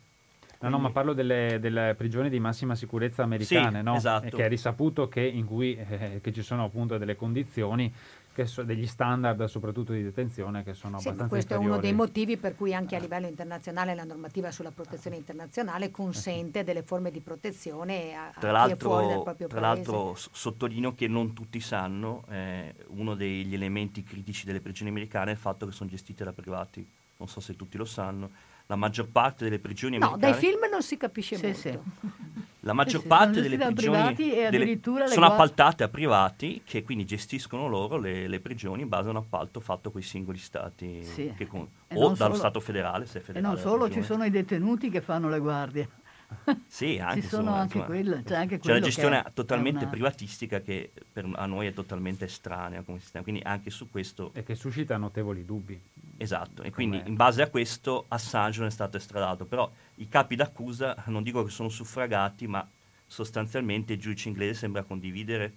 No, no, ma parlo delle, delle, prigioni di massima sicurezza americane, sì, no? esatto. che è risaputo che, in cui, eh, che ci sono appunto delle condizioni So, degli standard soprattutto di detenzione che sono sì, abbastanza questo inferiori. è uno dei motivi per cui anche a livello internazionale la normativa sulla protezione internazionale consente delle forme di protezione a, tra a chi è fuori dal proprio tra paese. l'altro sottolineo che non tutti sanno eh, uno degli elementi critici delle prigioni americane è il fatto che sono gestite da privati non so se tutti lo sanno la maggior parte delle prigioni no, americane... No, dai film non si capisce sì, molto. Sì. La maggior sì, parte delle prigioni delle, sono appaltate a privati che quindi gestiscono loro le, le, prigioni in base a un appalto fatto con i singoli stati con, o dallo solo, Stato federale se è federale. E non solo, ci sono i detenuti che fanno le guardie. Sì, anche, Ci sono insomma, anche insomma, quelle, c'è anche c'è la gestione è, totalmente è una... privatistica che per, a noi è totalmente estranea come sistema, quindi anche su questo... E che suscita notevoli dubbi. Esatto, e quindi in base a questo Assange non è stato estradato, però i capi d'accusa non dico che sono suffragati, ma sostanzialmente il giudice inglese sembra condividere.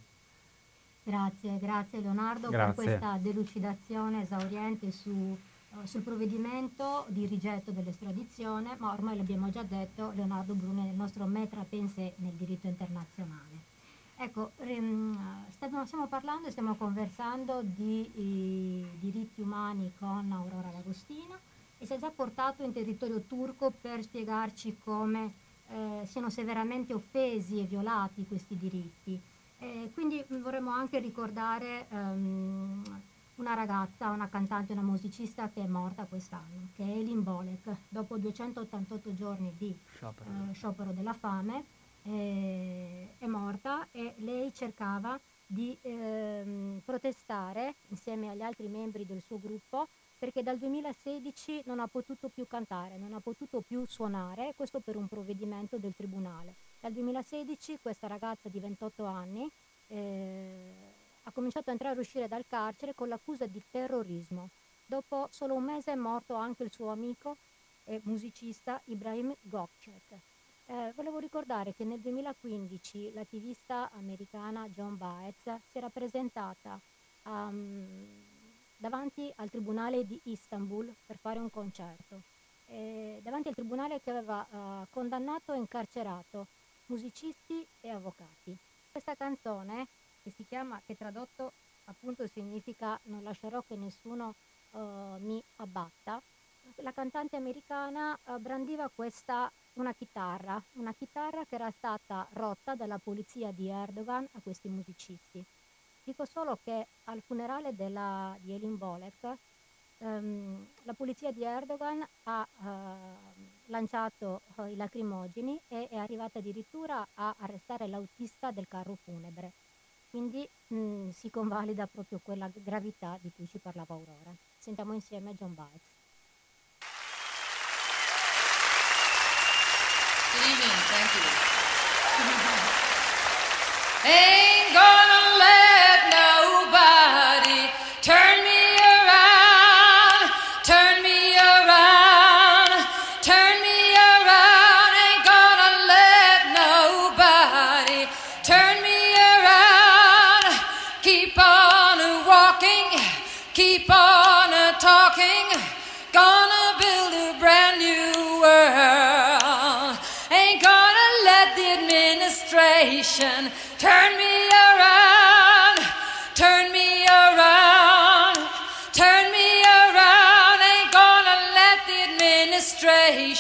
Grazie, grazie Leonardo grazie. per questa delucidazione esauriente su eh, sul provvedimento di rigetto dell'estradizione, ma ormai l'abbiamo già detto, Leonardo Bruni è il nostro metra pense nel diritto internazionale. Ecco, ehm, stiamo parlando e stiamo conversando di i, diritti umani con Aurora D'Agostino e si è già portato in territorio turco per spiegarci come eh, siano severamente offesi e violati questi diritti. Eh, quindi vorremmo anche ricordare um, una ragazza, una cantante, una musicista che è morta quest'anno, che è Elin Bolek, dopo 288 giorni di sciopero, uh, sciopero della fame, eh, è morta e lei cercava di ehm, protestare insieme agli altri membri del suo gruppo perché dal 2016 non ha potuto più cantare, non ha potuto più suonare, questo per un provvedimento del tribunale. Dal 2016 questa ragazza di 28 anni eh, ha cominciato a entrare e uscire dal carcere con l'accusa di terrorismo. Dopo solo un mese è morto anche il suo amico e musicista Ibrahim Gokcek. Eh, volevo ricordare che nel 2015 l'attivista americana John Baez si era presentata um, davanti al tribunale di Istanbul per fare un concerto, eh, davanti al tribunale che aveva uh, condannato e incarcerato musicisti e avvocati. Questa canzone, che si chiama, che tradotto appunto significa Non lascerò che nessuno uh, mi abbatta, la cantante americana uh, brandiva questa una chitarra, una chitarra che era stata rotta dalla polizia di Erdogan a questi musicisti. Dico solo che al funerale della, di Elin Bolek um, la polizia di Erdogan ha uh, lanciato uh, i lacrimogeni e è arrivata addirittura a arrestare l'autista del carro funebre. Quindi mh, mm, si convalida proprio quella gravità di cui ci parlava Aurora. Sentiamo insieme John Baez. Good evening. Thank you. Ain't gonna let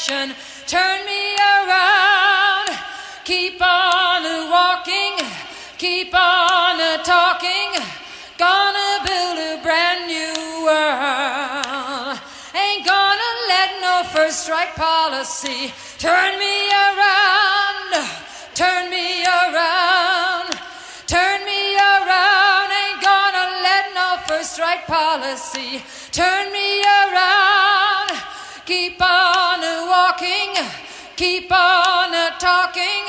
administration turn me around. Keep on walking, keep on talking. Gonna build a brand new world. Ain't gonna let no first strike policy turn me around. Turn me around, turn me around. Ain't gonna let no first strike policy turn me around. Keep on a walking, keep on a talking.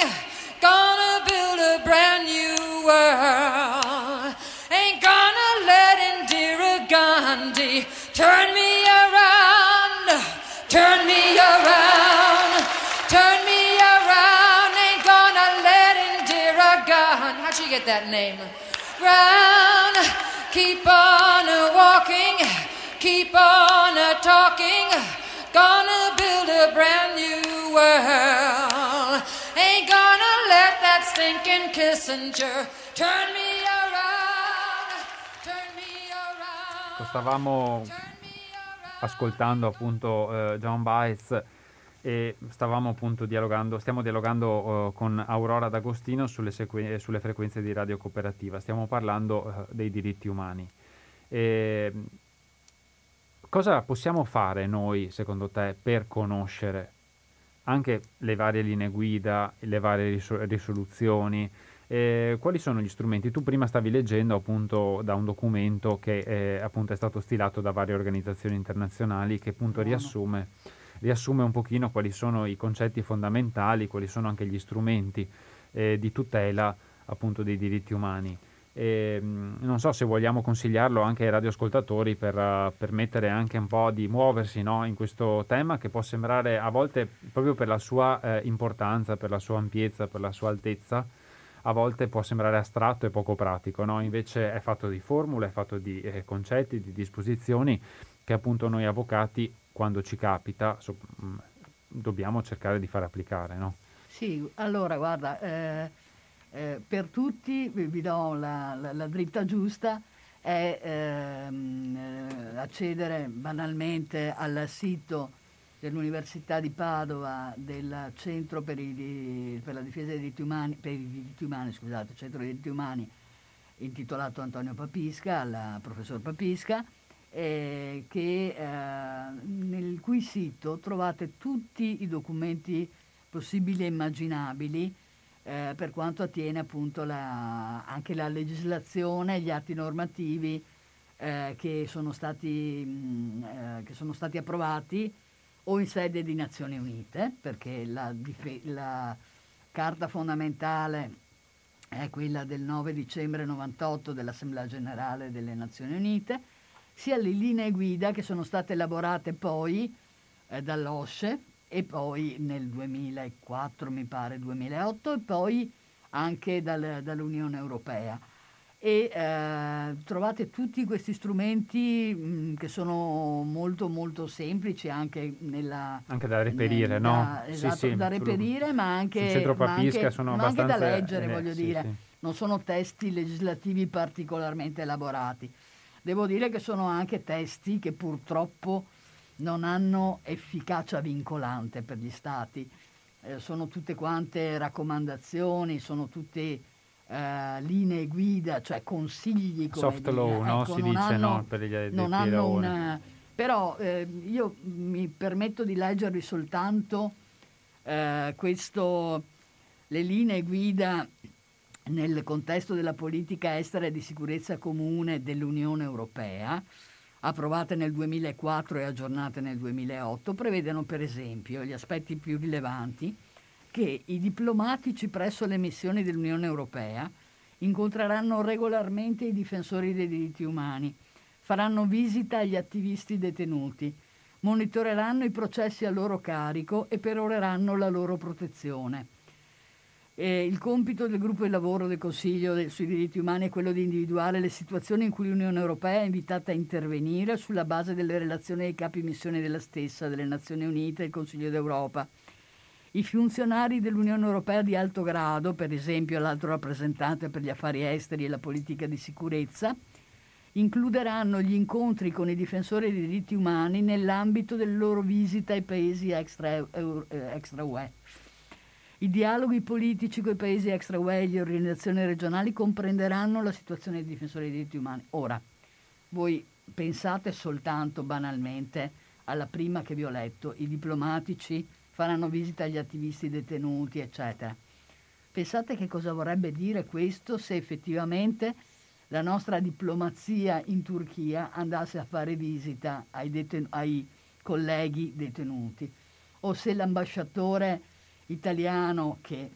Gonna build a brand new world. Ain't gonna let Indira Gandhi turn me around, turn me around, turn me around. Ain't gonna let Indira Gandhi. How'd she get that name? Round, keep on a walking, keep on a talking. Gonna build a brand new world. Ain't gonna let that stinking Kissinger turn me around, turn me around. Stavamo ascoltando appunto uh, John Baez e stavamo appunto dialogando, stiamo dialogando uh, con Aurora D'Agostino sulle, sequ- sulle, frequenze di Radio Cooperativa, stiamo parlando uh, dei diritti umani. E, cosa possiamo fare noi, secondo te, per conoscere anche le varie linee guida, le varie risol- risoluzioni? Eh, quali sono gli strumenti? Tu prima stavi leggendo appunto da un documento che eh, appunto è stato stilato da varie organizzazioni internazionali che appunto riassume riassume un pochino quali sono i concetti fondamentali, quali sono anche gli strumenti eh, di tutela appunto dei diritti umani. E, mh, non so se vogliamo consigliarlo anche ai radioascoltatori per uh, permettere anche un po' di muoversi no, in questo tema che può sembrare a volte proprio per la sua eh, importanza, per la sua ampiezza, per la sua altezza, a volte può sembrare astratto e poco pratico, no? invece è fatto di formule, è fatto di eh, concetti, di disposizioni che appunto noi avvocati quando ci capita so, mh, mm, dobbiamo cercare di far applicare, no? Sì, allora guarda, eh, eh, per tutti, vi, do la, la, la, dritta giusta, è ehm, eh, accedere banalmente al sito dell'Università di Padova del Centro per, i, per la difesa dei diritti umani, per i diritti umani, scusate, Centro dei diritti umani intitolato Antonio Papisca, al professor Papisca, eh, che, eh, nel cui sito trovate tutti i documenti possibili e immaginabili eh, per quanto attiene appunto la, anche la legislazione, gli atti normativi eh, che sono, stati, mh, eh, che, sono stati, approvati o in sede di Nazioni Unite, perché la, la Carta fondamentale è quella del 9 dicembre 98 dell'Assemblea Generale delle Nazioni Unite, sia le linee guida che sono state elaborate poi eh, dall'OSCE e poi nel 2004, mi pare 2008, e poi anche dal, dall'Unione Europea. E eh, trovate tutti questi strumenti mh, mm, che sono molto molto semplici anche nella... Anche da reperire, nella, no? Esatto, sì, sì, da reperire, ma anche, ma anche, sono ma anche da leggere, eh, voglio sì, dire. Non sono testi legislativi particolarmente elaborati. Devo dire che sono anche testi che purtroppo non hanno efficacia vincolante per gli stati. Eh, sono tutte quante raccomandazioni, sono tutte eh, linee guida, cioè consigli. Soft dire. law, no? Ecco, si dice hanno, no, per gli una, Però eh, io mi permetto di leggervi soltanto eh, questo, le linee guida nel contesto della politica estera e di sicurezza comune dell'Unione Europea, approvate nel 2004 e aggiornate nel 2008, prevedono per esempio gli aspetti più rilevanti che i diplomatici presso le missioni dell'Unione Europea incontreranno regolarmente i difensori dei diritti umani, faranno visita agli attivisti detenuti, monitoreranno i processi a loro carico e peroreranno la loro protezione eh, il compito del gruppo di lavoro del Consiglio del, sui diritti umani è quello di individuare le situazioni in cui l'Unione Europea è invitata a intervenire sulla base delle relazioni dei capi missione della stessa, delle Nazioni Unite e del Consiglio d'Europa. I funzionari dell'Unione Europea di alto grado, per esempio l'altro rappresentante per gli affari esteri e la politica di sicurezza, includeranno gli incontri con i difensori dei diritti umani nell'ambito delle loro visite ai paesi extra, eh, extra UE. I dialoghi politici con i paesi extra UE e le organizzazioni regionali comprenderanno la situazione dei difensori dei diritti umani. Ora, voi pensate soltanto banalmente alla prima che vi ho letto, i diplomatici faranno visita agli attivisti detenuti, eccetera. Pensate che cosa vorrebbe dire questo se effettivamente la nostra diplomazia in Turchia andasse a fare visita ai, deten- ai colleghi detenuti o se l'ambasciatore italiano che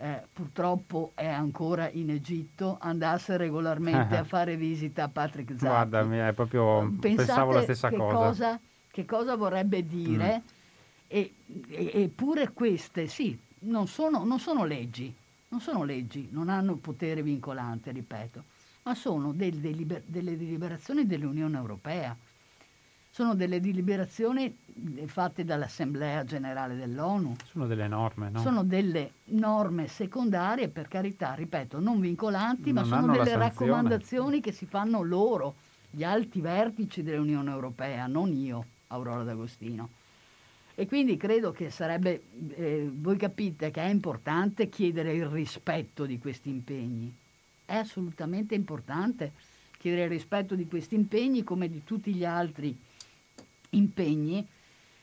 eh, purtroppo è ancora in Egitto andasse regolarmente a fare visita a Patrick Zaki. Guarda, è proprio, pensavo la stessa che cosa. cosa. Che cosa vorrebbe dire? Mm. E, e, eppure queste, sì, non sono, non sono leggi, non sono leggi, non hanno potere vincolante, ripeto, ma sono del, delle deliberazioni dell'Unione Europea sono delle deliberazioni eh, fatte dall'Assemblea generale dell'ONU. Sono delle norme, no? Sono delle norme secondarie, per carità, ripeto, non vincolanti, non ma sono delle raccomandazioni che si fanno loro, gli alti vertici dell'Unione Europea, non io, Aurora D'Agostino. E quindi credo che sarebbe, eh, voi capite che è importante chiedere il rispetto di questi impegni. È assolutamente importante chiedere il rispetto di questi impegni come di tutti gli altri impegni,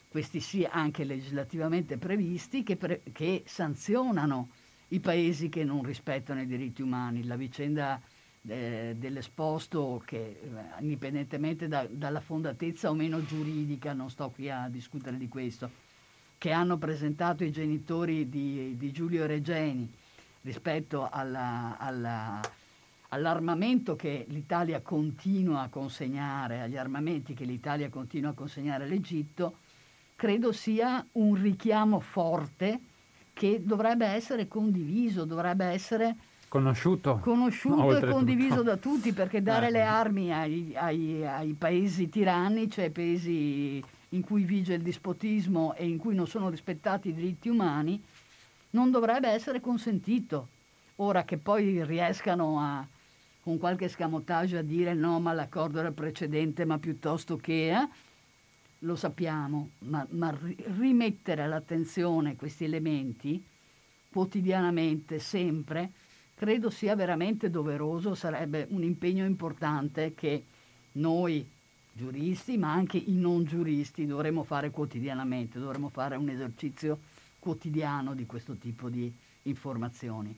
questi sì anche legislativamente previsti, che, pre- che sanzionano i paesi che non rispettano i diritti umani. La vicenda eh, dell'esposto che eh, indipendentemente da, dalla fondatezza o meno giuridica, non sto qui a discutere di questo, che hanno presentato i genitori di, di Giulio Regeni rispetto alla, alla all'armamento che l'Italia continua a consegnare, agli armamenti che l'Italia continua a consegnare all'Egitto, credo sia un richiamo forte che dovrebbe essere condiviso, dovrebbe essere conosciuto, conosciuto e condiviso da tutti, perché dare eh. le armi ai, ai, ai paesi tiranni, cioè paesi in cui vige il dispotismo e in cui non sono rispettati i diritti umani, non dovrebbe essere consentito. Ora che poi riescano a, con qualche scamotage a dire no, ma l'accordo era precedente, ma piuttosto che... Eh, lo sappiamo, ma, ma rimettere all'attenzione questi elementi quotidianamente, sempre, credo sia veramente doveroso, sarebbe un impegno importante che noi giuristi, ma anche i non giuristi dovremmo fare quotidianamente, dovremmo fare un esercizio quotidiano di questo tipo di informazioni.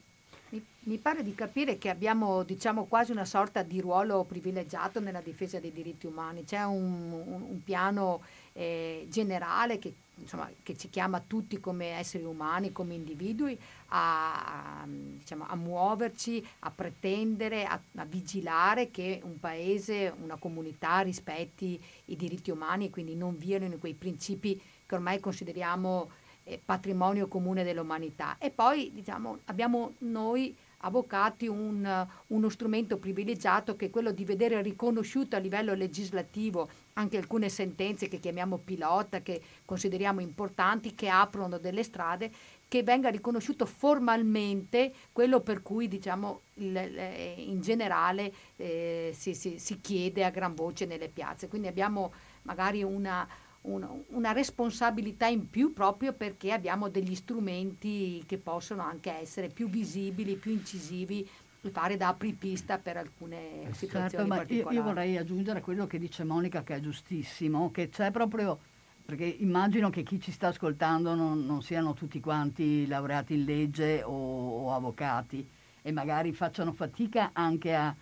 Mi, mi, pare di capire che abbiamo diciamo, quasi una sorta di ruolo privilegiato nella difesa dei diritti umani. C'è un, un, un piano eh, generale che, insomma, che, ci chiama tutti come esseri umani, come individui, a, a, diciamo, a muoverci, a pretendere, a, a, vigilare che un paese, una comunità rispetti i diritti umani e quindi non violino quei principi che ormai consideriamo eh, patrimonio comune dell'umanità. E poi diciamo, abbiamo noi avvocati un, uno strumento privilegiato che è quello di vedere riconosciuto a livello legislativo anche alcune sentenze che chiamiamo pilota, che consideriamo importanti, che aprono delle strade, che venga riconosciuto formalmente quello per cui diciamo, in generale eh, si, si, si chiede a gran voce nelle piazze. Quindi abbiamo magari una, una, una responsabilità in più proprio perché abbiamo degli strumenti che possono anche essere più visibili, più incisivi fare da apripista per alcune eh, situazioni certo, io, io, vorrei aggiungere quello che dice Monica che è giustissimo, che c'è proprio, perché immagino che chi ci sta ascoltando non, non siano tutti quanti laureati in legge o, o, avvocati e magari facciano fatica anche a,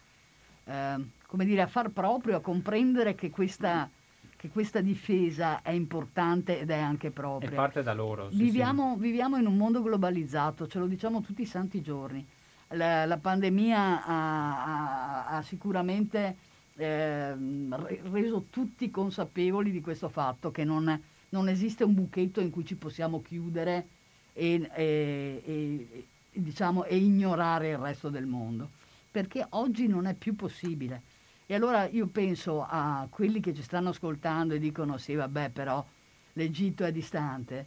eh, come dire, a far proprio, a comprendere che questa che questa difesa è importante ed è anche propria. È parte da loro. Sì, viviamo, sì. viviamo, in un mondo globalizzato, ce lo diciamo tutti i santi giorni. La, la pandemia ha, ha, ha sicuramente eh, reso tutti consapevoli di questo fatto, che non, non, esiste un buchetto in cui ci possiamo chiudere e, e, e, diciamo, e ignorare il resto del mondo, perché oggi non è più possibile e allora io penso a quelli che ci stanno ascoltando e dicono sì, vabbè, però l'Egitto è distante.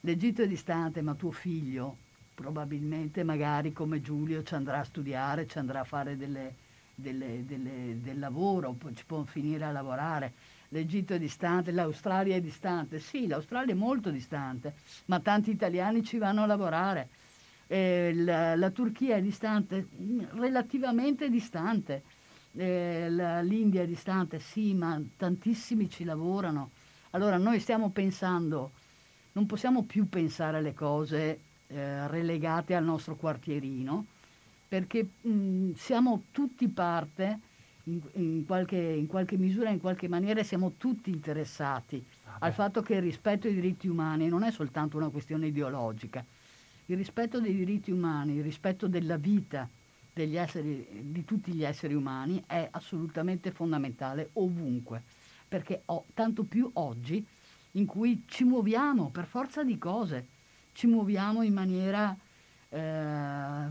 L'Egitto è distante, ma tuo figlio probabilmente magari come Giulio ci andrà a studiare, ci andrà a fare delle, delle, delle, del lavoro, ci può finire a lavorare. L'Egitto è distante, l'Australia è distante. Sì, l'Australia è molto distante, ma tanti italiani ci vanno a lavorare. Eh, la, la Turchia è distante, relativamente distante eh, l'India è distante, sì, ma tantissimi ci lavorano. Allora noi stiamo pensando, non possiamo più pensare alle cose eh, relegate al nostro quartierino, perché mh, siamo tutti parte, in, in, qualche, in, qualche, misura, in qualche maniera, siamo tutti interessati ah al fatto che il rispetto ai diritti umani non è soltanto una questione ideologica. Il rispetto dei diritti umani, il rispetto della vita, esseri, di tutti gli esseri umani è assolutamente fondamentale ovunque, perché ho, tanto più oggi in cui ci muoviamo per forza di cose, ci muoviamo in maniera eh,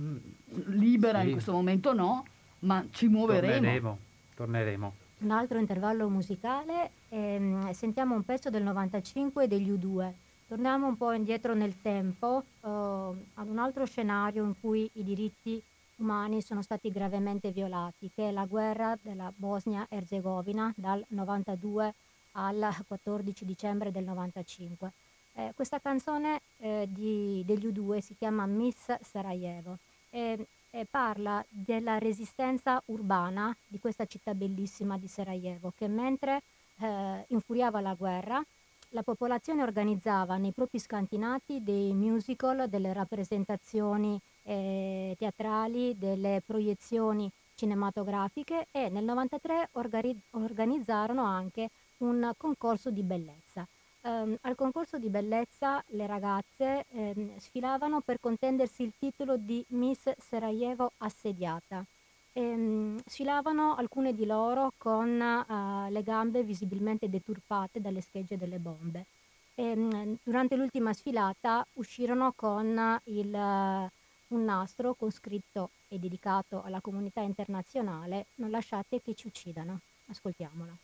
libera, sì. in questo momento no, ma ci muoveremo. Torneremo, torneremo. Un altro intervallo musicale, ehm, sentiamo un pezzo del 95 degli U2. Torniamo un po' indietro nel tempo, eh, ad un altro scenario in cui i diritti umani sono stati gravemente violati, che è la guerra della Bosnia-Herzegovina dal 92 al 14 dicembre del 95. Eh, questa canzone eh, di, degli U2 si chiama Miss Sarajevo e, e, parla della resistenza urbana di questa città bellissima di Sarajevo, che mentre eh, infuriava la guerra, la popolazione organizzava nei propri scantinati dei musical, delle rappresentazioni eh, teatrali, delle proiezioni cinematografiche e nel 1993 organi- organizzarono anche un concorso di bellezza. Um, al concorso di bellezza le ragazze um, sfilavano per contendersi il titolo di Miss Sarajevo assediata. E, um, sfilavano alcune di loro con uh, le gambe visibilmente deturpate dalle schegge delle bombe. E, durante l'ultima sfilata uscirono con il, un nastro con scritto e dedicato alla comunità internazionale Non lasciate che ci uccidano. Ascoltiamolo.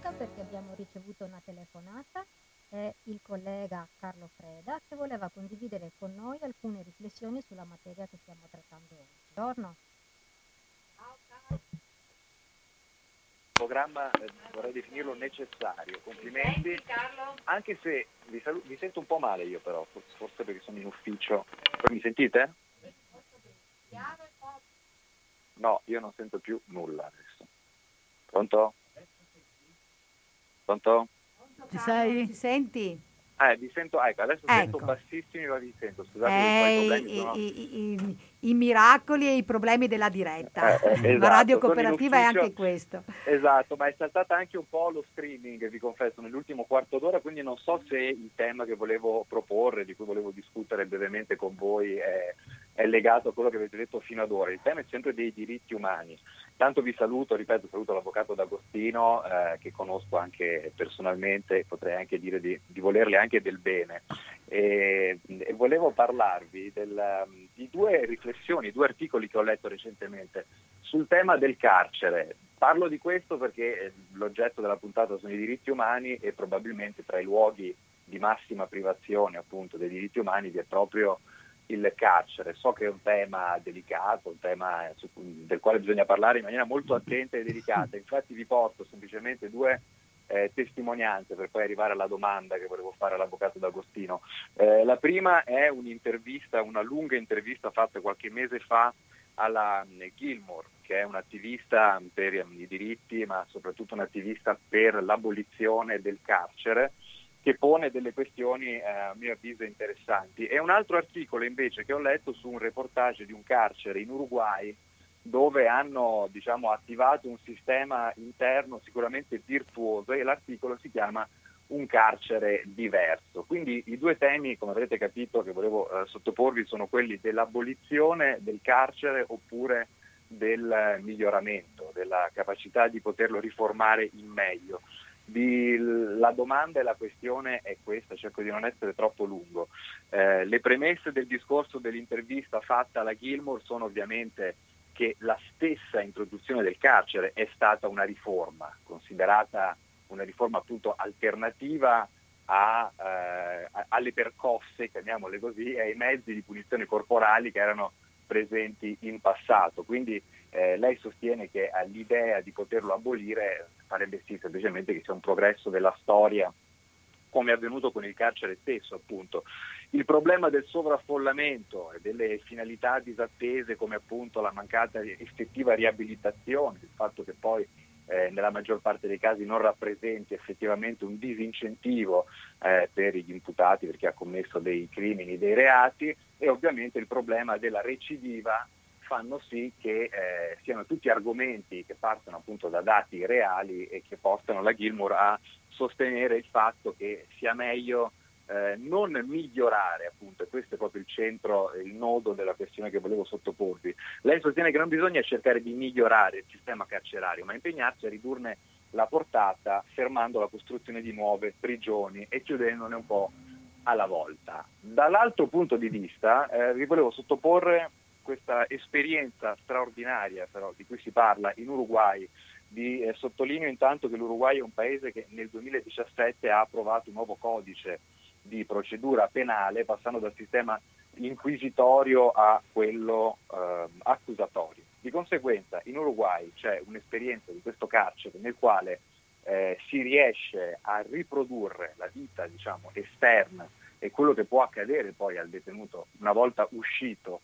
Perché abbiamo ricevuto una telefonata è il collega Carlo Freda che voleva condividere con noi alcune riflessioni sulla materia che stiamo trattando oggi. Buongiorno. programma eh, vorrei definirlo necessario. Complimenti. Anche se vi, salu- vi, sento un po' male io però, forse perché sono in ufficio. Mi sentite? No, io non sento più nulla adesso. Pronto? Pronto? Ci sei? Ci senti? Eh, vi sento, ecco, adesso ecco. sento bassissimi, ma vi sento, scusate, eh, i, sono... i, i, i, miracoli e i problemi della diretta. Eh, eh, esatto, La radio cooperativa è anche questo. Esatto, ma è saltata anche un po' lo streaming, vi confesso, nell'ultimo quarto d'ora, quindi non so se il tema che volevo proporre, di cui volevo discutere brevemente con voi, è, è legato a quello che avete detto fino ad ora. Il tema è sempre dei diritti umani. Tanto vi saluto, ripeto, saluto l'avvocato D'Agostino eh, che conosco anche personalmente, potrei anche dire di, di volerle anche del bene. E, e volevo parlarvi del, di due riflessioni, due articoli che ho letto recentemente sul tema del carcere. Parlo di questo perché eh, l'oggetto della puntata sono i diritti umani e probabilmente tra i luoghi di massima privazione appunto dei diritti umani vi è proprio il carcere. So che è un tema delicato, un tema del quale bisogna parlare in maniera molto attenta e delicata, infatti vi porto semplicemente due eh, testimonianze per poi arrivare alla domanda che volevo fare all'avvocato D'Agostino. Eh, la prima è un'intervista, una lunga intervista fatta qualche mese fa alla Gilmore, che è un'attivista per i diritti, ma soprattutto un'attivista per l'abolizione del carcere che pone delle questioni eh, a mio avviso interessanti. E un altro articolo invece che ho letto su un reportage di un carcere in Uruguay dove hanno diciamo, attivato un sistema interno sicuramente virtuoso e l'articolo si chiama un carcere diverso. Quindi i due temi, come avrete capito, che volevo eh, sottoporvi sono quelli dell'abolizione del carcere oppure del miglioramento, della capacità di poterlo riformare in meglio. Di, la domanda e la questione è questa, cerco di non essere troppo lungo. Eh, le premesse del discorso dell'intervista fatta alla Gilmour sono ovviamente che la stessa introduzione del carcere è stata una riforma, considerata una riforma appunto alternativa a, eh, alle percosse, chiamiamole così, ai mezzi di punizione corporali che erano presenti in passato. Quindi eh, lei sostiene che l'idea di poterlo abolire farebbe sì semplicemente che sia un progresso della storia come è avvenuto con il carcere stesso appunto. Il problema del sovraffollamento e delle finalità disattese come appunto la mancata effettiva riabilitazione, il fatto che poi eh, nella maggior parte dei casi non rappresenti effettivamente un disincentivo eh, per gli imputati perché ha commesso dei crimini, dei reati e ovviamente il problema della recidiva fanno sì che eh, siano tutti argomenti che partono appunto da dati reali e che portano la Gilmour a sostenere il fatto che sia meglio eh, non migliorare, appunto, e questo è proprio il centro, il nodo della questione che volevo sottoporvi. Lei sostiene che non bisogna cercare di migliorare il sistema carcerario, ma impegnarsi a ridurne la portata fermando la costruzione di nuove prigioni e chiudendone un po' alla volta. Dall'altro punto di vista eh, vi volevo sottoporre questa esperienza straordinaria però, di cui si parla in Uruguay. Di, eh, sottolineo intanto che l'Uruguay è un paese che nel 2017 ha approvato un nuovo codice di procedura penale passando dal sistema inquisitorio a quello eh, accusatorio. Di conseguenza in Uruguay c'è un'esperienza di questo carcere nel quale eh, si riesce a riprodurre la vita diciamo, esterna e quello che può accadere poi al detenuto una volta uscito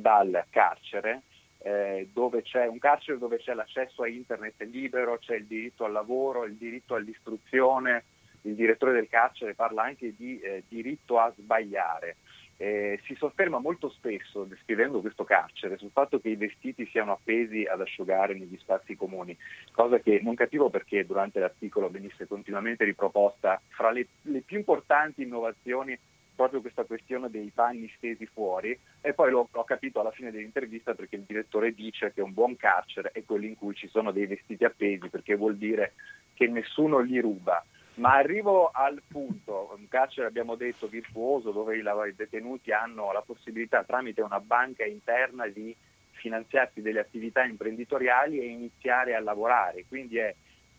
dal carcere, eh, dove c'è un carcere dove c'è l'accesso a internet libero, c'è il diritto al lavoro, il diritto all'istruzione, il direttore del carcere parla anche di eh, diritto a sbagliare. Eh, si sofferma molto spesso, descrivendo questo carcere, sul fatto che i vestiti siano appesi ad asciugare negli spazi comuni, cosa che non capivo perché durante l'articolo venisse continuamente riproposta fra le, le più importanti innovazioni proprio questa questione dei panni stesi fuori e poi l'ho, l'ho, capito alla fine dell'intervista perché il direttore dice che un buon carcere è quello in cui ci sono dei vestiti appesi perché vuol dire che nessuno li ruba. Ma arrivo al punto, un carcere abbiamo detto virtuoso dove i, i detenuti hanno la possibilità tramite una banca interna di finanziarsi delle attività imprenditoriali e iniziare a lavorare, quindi è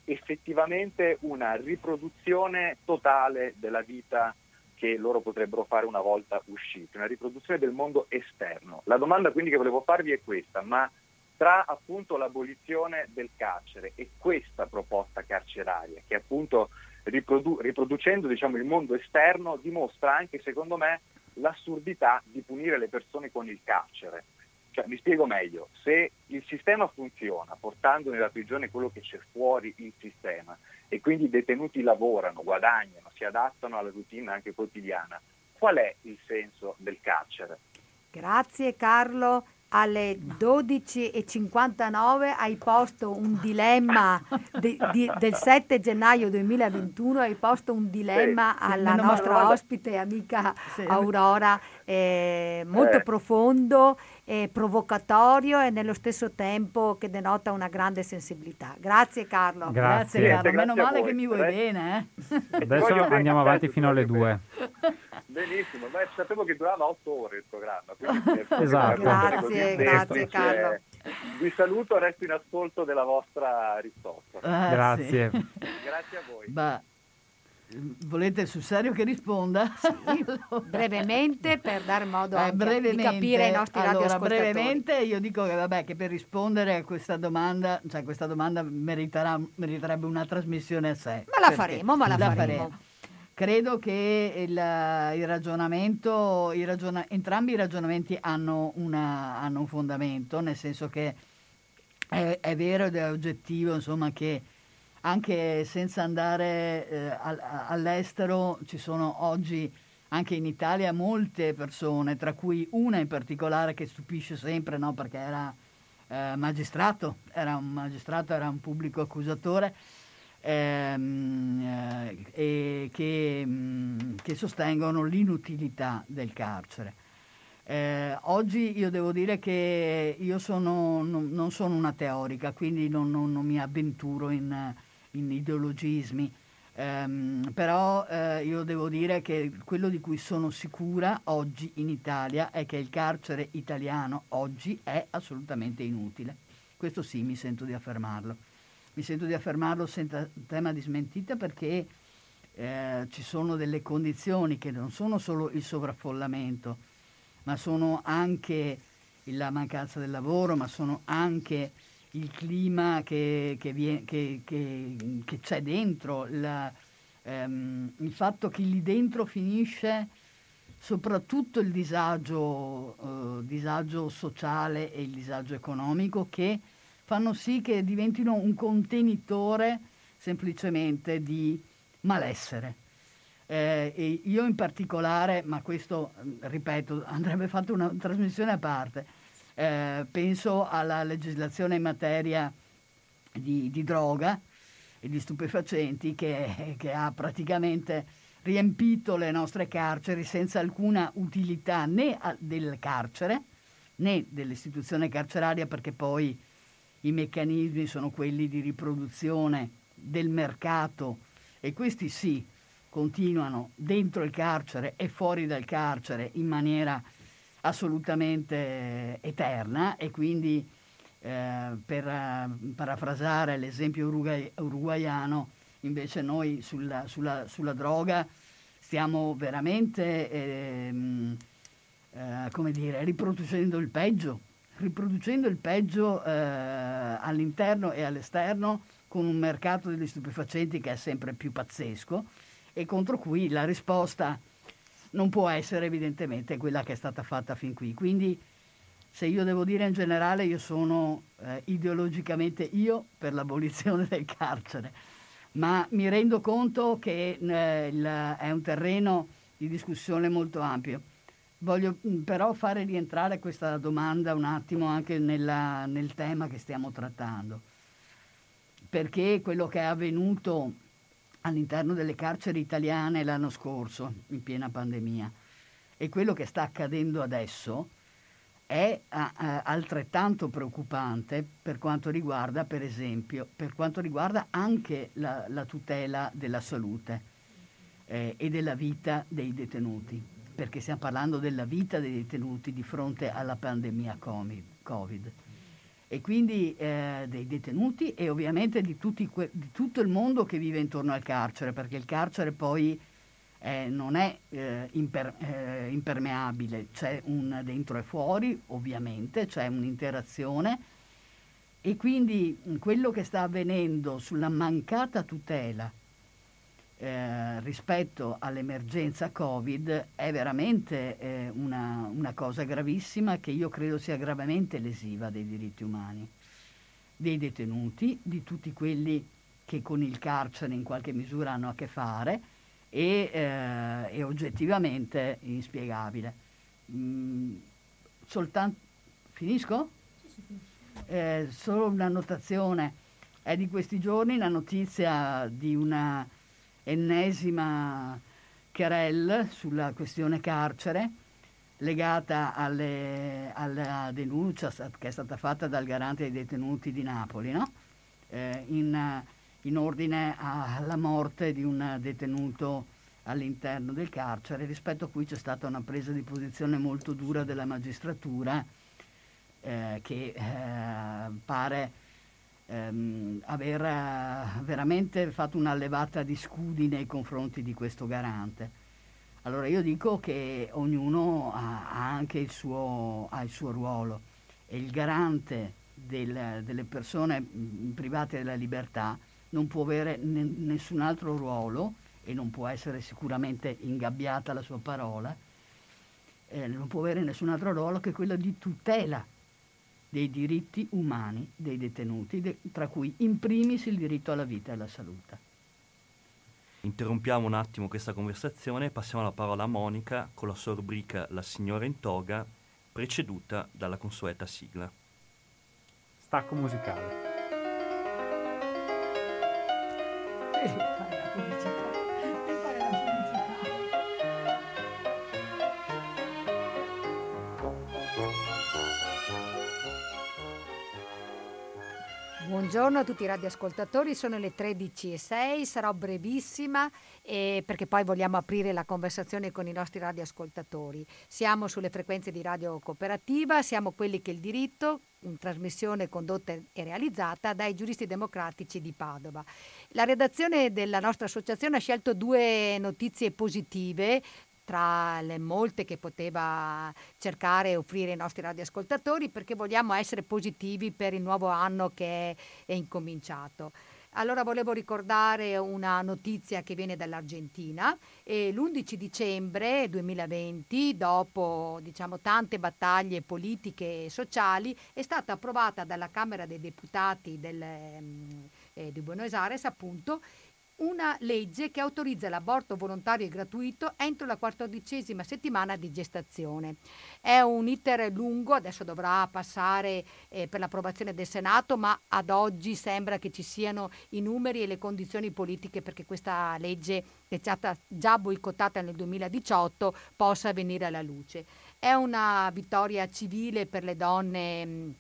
effettivamente una riproduzione totale della vita che loro potrebbero fare una volta usciti, una riproduzione del mondo esterno. La domanda quindi che volevo farvi è questa, ma tra appunto l'abolizione del carcere e questa proposta carceraria, che appunto riprodu- riproducendo diciamo, il mondo esterno dimostra anche secondo me l'assurdità di punire le persone con il carcere. Cioè, mi spiego meglio, se il sistema funziona portando nella prigione quello che c'è fuori il sistema e quindi i detenuti lavorano, guadagnano, si adattano alla routine anche quotidiana, qual è il senso del carcere? Grazie Carlo alle 12.59 hai posto un dilemma di, di, del 7 gennaio 2021, hai posto un dilemma Sì, alla nostra ospite e amica Sì. Aurora, eh, molto Eh. profondo, eh, provocatorio e nello stesso tempo che denota una grande sensibilità. Grazie Carlo. Grazie. Grazie Carlo, Grazie meno male voi. che mi vuoi Eh. bene. Eh? Adesso Voglio bene, andiamo avanti fino alle due. Benissimo, beh, sapevo che durava otto ore il programma. quindi- Esatto. Grazie, grazie, Carlo. Vi saluto, resto in ascolto della vostra risposta. Eh, Grazie. sì. Grazie a voi. Beh, volete sul serio che risponda? Brevemente per dar modo Eh, anche di capire ai nostri allora, brevemente io dico che, vabbè, che per rispondere a questa domanda, cioè questa domanda meriterà- meriterebbe una trasmissione a sé. Ma la faremo, ma la faremo. Credo che il, il ragionamento, i ragiona- entrambi i ragionamenti hanno, una- hanno un fondamento, nel senso che è, è vero ed è oggettivo, insomma, che anche senza andare eh, al- all'estero ci sono oggi anche in Italia molte persone, tra cui una in particolare che stupisce sempre, no? perché era eh, magistrato, era un magistrato, era un pubblico accusatore, ehm, eh, che, mm, che sostengono l'inutilità del carcere. Eh, oggi io devo dire che io sono, non, non sono una teorica, quindi non, non- non mi avventuro in, in ideologismi, Ehm, però eh, io devo dire che quello di cui sono sicura oggi in Italia è che il carcere italiano oggi è assolutamente inutile. Questo sì, mi sento di affermarlo. Mi sento di affermarlo senza tema di smentita perché eh, ci sono delle condizioni che non sono solo il sovraffollamento, ma sono anche la mancanza del lavoro, ma sono anche il clima che, che che- che- c'è dentro, la- ehm, il fatto che lì dentro finisce soprattutto il disagio, eh, disagio sociale e il disagio economico che fanno sì che diventino un contenitore semplicemente di malessere. Eh, io in particolare, ma questo, mm, ripeto, andrebbe fatta una trasmissione a parte, eh, penso alla legislazione in materia di, di droga e di stupefacenti che, che ha praticamente riempito le nostre carceri senza alcuna utilità né del carcere né dell'istituzione carceraria perché poi i meccanismi sono quelli di riproduzione del mercato. E questi sì continuano dentro il carcere e fuori dal carcere in maniera assolutamente eterna e quindi eh, per eh, parafrasare l'esempio uruguay- uruguaiano invece noi sulla, sulla- sulla droga stiamo veramente ehm, eh, come dire, riproducendo il peggio, riproducendo il peggio eh, all'interno e all'esterno con un mercato degli stupefacenti che è sempre più pazzesco e contro cui la risposta non può essere evidentemente quella che è stata fatta fin qui. Quindi se io devo dire in generale io sono eh, ideologicamente io per l'abolizione del carcere, ma mi rendo conto che eh, il- è un terreno di discussione molto ampio. Voglio mm, però fare rientrare questa domanda un attimo anche nella- nel tema che stiamo trattando, perché quello che è avvenuto all'interno delle carceri italiane l'anno scorso, in piena pandemia, e quello che sta accadendo adesso è ah, altrettanto preoccupante per quanto riguarda, per esempio, per quanto riguarda anche la, la tutela della salute eh, e della vita dei detenuti, perché stiamo parlando della vita dei detenuti di fronte alla pandemia Covid. E quindi eh, dei detenuti e ovviamente di, que- di, tutto il mondo che vive intorno al carcere, perché il carcere poi eh, non è eh, imper- eh, impermeabile, c'è un dentro e fuori, ovviamente, c'è un'interazione. E quindi quello che sta avvenendo sulla mancata tutela eh, rispetto all'emergenza Covid è veramente eh, una, una, cosa gravissima che io credo sia gravemente lesiva dei diritti umani, dei detenuti, di tutti quelli che con il carcere in qualche misura hanno a che fare e eh, è oggettivamente inspiegabile. Mm, soltanto... Finisco? Eh, solo una notazione. È di questi giorni la notizia di una ennesima querelle sulla questione carcere legata alle, alla denuncia che è stata fatta dal garante dei detenuti di Napoli, no? eh, in, in, ordine alla morte di un detenuto all'interno del carcere, rispetto a cui c'è stata una presa di posizione molto dura della magistratura eh, che eh, pare ehm, aver eh, veramente fatto una levata di scudi nei confronti di questo garante. Allora io dico che ognuno ha, ha anche il suo, ha il suo, ruolo e il garante del, delle persone private della libertà non può avere ne, nessun altro ruolo e non può essere sicuramente ingabbiata la sua parola, eh, non può avere nessun altro ruolo che quello di tutela dei diritti umani dei detenuti, de- tra cui in primis il diritto alla vita e alla salute. Interrompiamo un attimo questa conversazione e passiamo la parola a Monica con la sua rubrica La signora in toga, preceduta dalla consueta sigla. Stacco musicale. Buongiorno a tutti i radioascoltatori, sono le 13.06, sarò brevissima eh, perché poi vogliamo aprire la conversazione con i nostri radioascoltatori. Siamo sulle frequenze di Radio Cooperativa, siamo quelli che il diritto, in trasmissione condotta e realizzata dai giuristi democratici di Padova. La redazione della nostra associazione ha scelto due notizie positive tra le molte che poteva cercare e offrire ai nostri radioascoltatori perché vogliamo essere positivi per il nuovo anno che è incominciato. Allora volevo ricordare una notizia che viene dall'Argentina. E l'11 dicembre 2020, dopo diciamo, tante battaglie politiche e sociali, è stata approvata dalla Camera dei Deputati del, eh, di Buenos Aires appunto una legge che autorizza l'aborto volontario e gratuito entro la quattordicesima settimana di gestazione. È un iter lungo, adesso dovrà passare eh, per l'approvazione del Senato, ma ad oggi sembra che ci siano i numeri e le condizioni politiche perché questa legge, che è stata già boicottata nel 2018, possa venire alla luce. È una vittoria civile per le donne. Mh,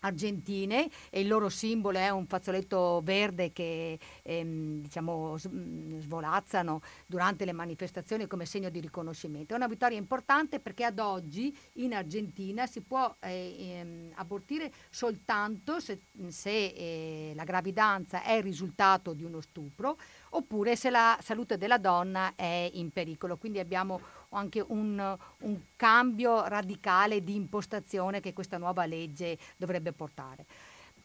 argentine e il loro simbolo è un fazzoletto verde che ehm, diciamo mm, svolazzano durante le manifestazioni come segno di riconoscimento. È una vittoria importante perché ad oggi in Argentina si può eh, ehm, abortire soltanto se, se eh, la gravidanza è il risultato di uno stupro oppure se la salute della donna è in pericolo. Quindi abbiamo anche un, un cambio radicale di impostazione che questa nuova legge dovrebbe portare.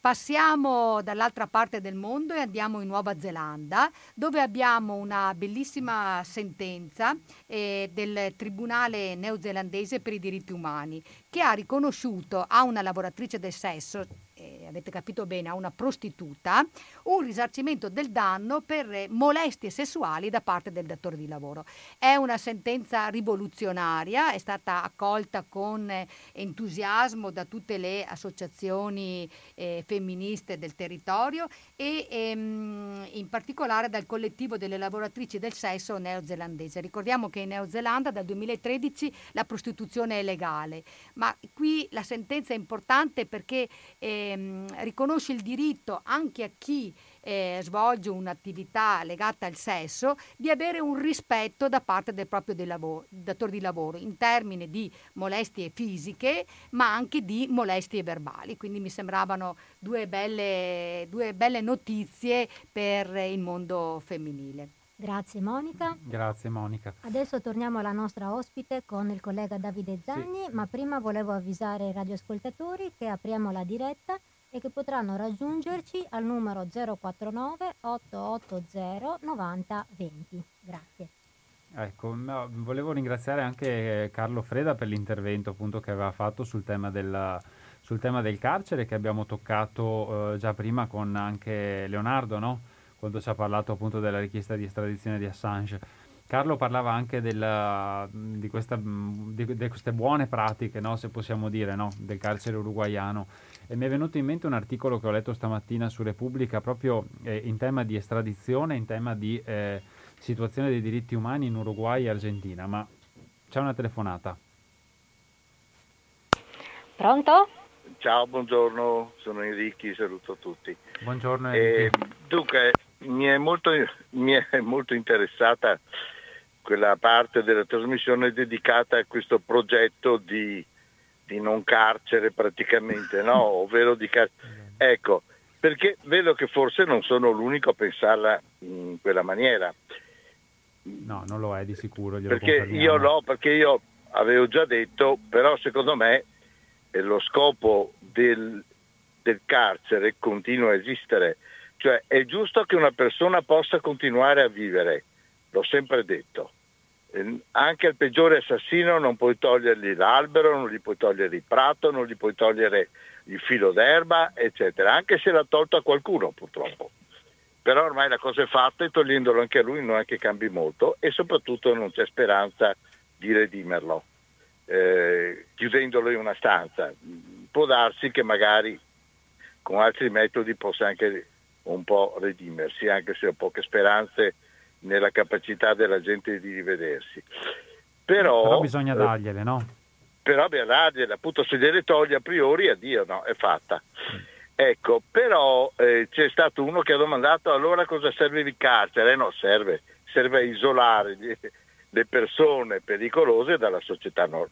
Passiamo dall'altra parte del mondo e andiamo in Nuova Zelanda, dove abbiamo una bellissima sentenza eh, del Tribunale neozelandese per i diritti umani, che ha riconosciuto a una lavoratrice del sesso, eh, avete capito bene, a una prostituta, un risarcimento del danno per molestie sessuali da parte del datore di lavoro. È una sentenza rivoluzionaria, è stata accolta con entusiasmo da tutte le associazioni eh, femministe del territorio e ehm, in particolare dal collettivo delle lavoratrici del sesso neozelandese. Ricordiamo che in Neozelanda dal 2013 la prostituzione è legale, ma qui la sentenza è importante perché ehm, riconosce il diritto anche a chi eh, svolge un'attività legata al sesso di avere un rispetto da parte del proprio del lavoro, datore di lavoro in termini di molestie fisiche ma anche di molestie verbali. Quindi mi sembravano due belle, due belle notizie per il mondo femminile. Grazie Monica. Grazie Monica. Adesso torniamo alla nostra ospite con il collega Davide Zagni, sì. ma prima volevo avvisare i radioascoltatori che apriamo la diretta e che potranno raggiungerci al numero 049 880 90 20. Grazie. Ecco, volevo ringraziare anche Carlo Freda per l'intervento appunto che aveva fatto sul tema, della, sul tema del carcere che abbiamo toccato eh, già prima con anche Leonardo, no? quando ci ha parlato appunto della richiesta di estradizione di Assange. Carlo parlava anche della, di, questa, di, di, queste buone pratiche, no? se possiamo dire, no? del carcere uruguaiano e mi è venuto in mente un articolo che ho letto stamattina su Repubblica proprio eh, in tema di estradizione, in tema di eh, situazione dei diritti umani in Uruguay e Argentina. Ma c'è una telefonata. Pronto? Ciao, buongiorno, sono Enrichi, saluto tutti. Buongiorno eh, dunque, mi è, molto, mi è molto interessata quella parte della trasmissione dedicata a questo progetto di di non carcere praticamente, no? ovvero di carcere. Ecco, perché vedo che forse non sono l'unico a pensarla in quella maniera. No, non lo è di sicuro. Perché io no, perché io avevo già detto, però secondo me lo scopo del, del carcere continua a esistere. Cioè è giusto che una persona possa continuare a vivere, l'ho sempre detto anche al peggiore assassino non puoi togliergli l'albero, non gli puoi togliere il prato, non gli puoi togliere il filo d'erba, eccetera, anche se l'ha tolto a qualcuno purtroppo. Però ormai la cosa è fatta e togliendolo anche a lui non è che cambi molto e soprattutto non c'è speranza di redimerlo, eh, chiudendolo in una stanza. Può darsi che magari con altri metodi possa anche un po' redimersi, anche se ho poche speranze nella capacità della gente di rivedersi. Però, però bisogna eh, dargliele, no? Però bisogna dargliele, appunto se gliele toglie a priori, addio, no, è fatta. Ecco, però eh, c'è stato uno che ha domandato allora cosa serve il carcere? Eh, no, serve, serve a isolare le persone pericolose dalla società no,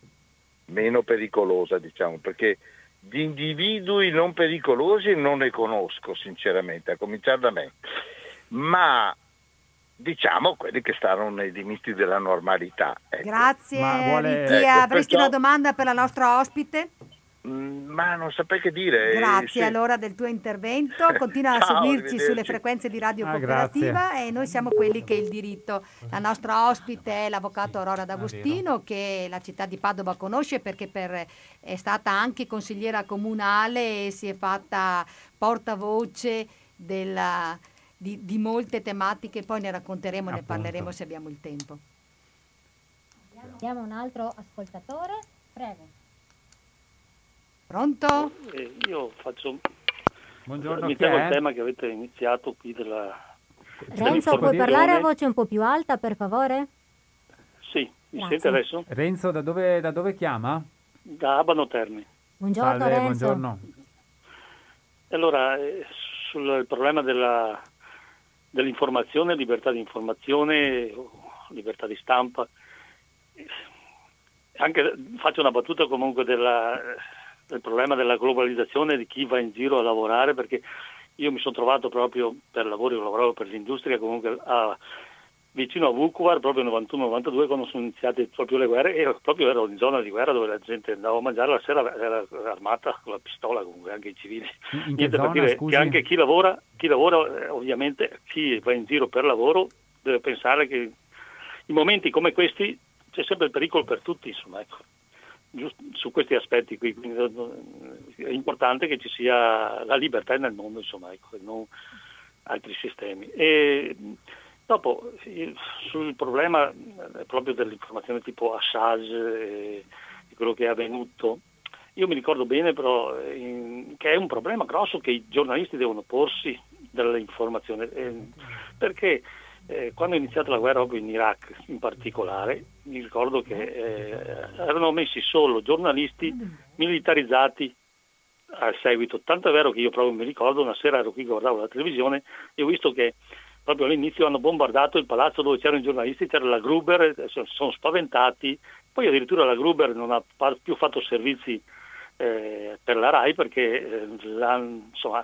meno pericolosa, diciamo, perché di individui non pericolosi non ne conosco sinceramente, a cominciare da me, ma diciamo quelli che stanno nei limiti della normalità. Ecco. Grazie vuole... Ecco, avresti perciò... una domanda per la nostra ospite? Mm, ma non saprei che dire. Grazie sì. allora del tuo intervento, continua a seguirci sulle frequenze di Radio ah, Cooperativa grazie. e noi siamo quelli che il diritto. La nostra ospite è l'avvocato Aurora D'Agostino che la città di Padova conosce perché per, è stata anche consigliera comunale e si è fatta portavoce della, di, di molte tematiche, poi ne racconteremo, Appunto. ne parleremo se abbiamo il tempo. Abbiamo un altro ascoltatore, prego. Pronto? Eh, io faccio... Buongiorno, mi temo il tema che avete iniziato qui della... Renzo, puoi parlare a voce un po' più alta, per favore? Sì, mi Grazie. sente adesso? Renzo, da dove, da dove chiama? Da Abano Terni. Buongiorno Salve, Renzo. Buongiorno. Allora, eh, sul problema della dell'informazione, libertà di informazione, libertà di stampa. Anche, faccio una battuta comunque della, del problema della globalizzazione di chi va in giro a lavorare perché io mi sono trovato proprio per lavoro, io lavoravo per l'industria comunque a, vicino a Vukovar proprio nel 91-92 quando sono iniziate proprio le guerre e proprio ero in zona di guerra dove la gente andava a mangiare la sera era armata con la pistola comunque anche i civili. In niente zona, per dire scusi? che anche chi lavora, chi lavora eh, ovviamente chi va in giro per lavoro deve pensare che in momenti come questi c'è sempre il pericolo per tutti insomma ecco. Giusto, su questi aspetti qui quindi è importante che ci sia la libertà nel mondo insomma ecco, non altri sistemi. E, Dopo, sul problema eh, proprio dell'informazione tipo Assage di quello che è avvenuto, io mi ricordo bene però in, che è un problema grosso che i giornalisti devono porsi dell'informazione, eh, perché eh, quando è iniziata la guerra proprio in Iraq in particolare, mi ricordo che eh, erano messi solo giornalisti militarizzati a seguito. Tanto è vero che io proprio mi ricordo, una sera ero qui, guardavo la televisione e ho visto che proprio all'inizio hanno bombardato il palazzo dove c'erano i giornalisti, c'era la Gruber, sono spaventati, poi addirittura la Gruber non ha più fatto servizi eh, per la RAI perché eh, insomma,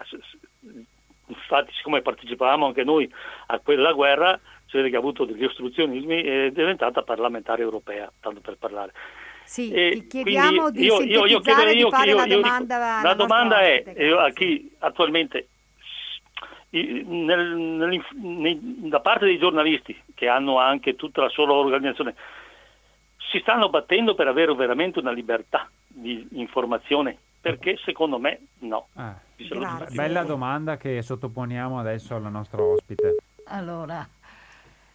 infatti siccome partecipavamo anche noi a quella guerra, si vede che ha avuto degli ostruzionismi è diventata parlamentare europea, tanto per parlare. Sì, ti chiediamo di io, io, io, io, la domanda. la domanda è a chi attualmente nel, nel, nei, da parte dei giornalisti che hanno anche tutta la loro organizzazione si stanno battendo per avere veramente una libertà di informazione perché secondo me no. Ah, bella domanda che sottoponiamo adesso alla nostra ospite. Allora,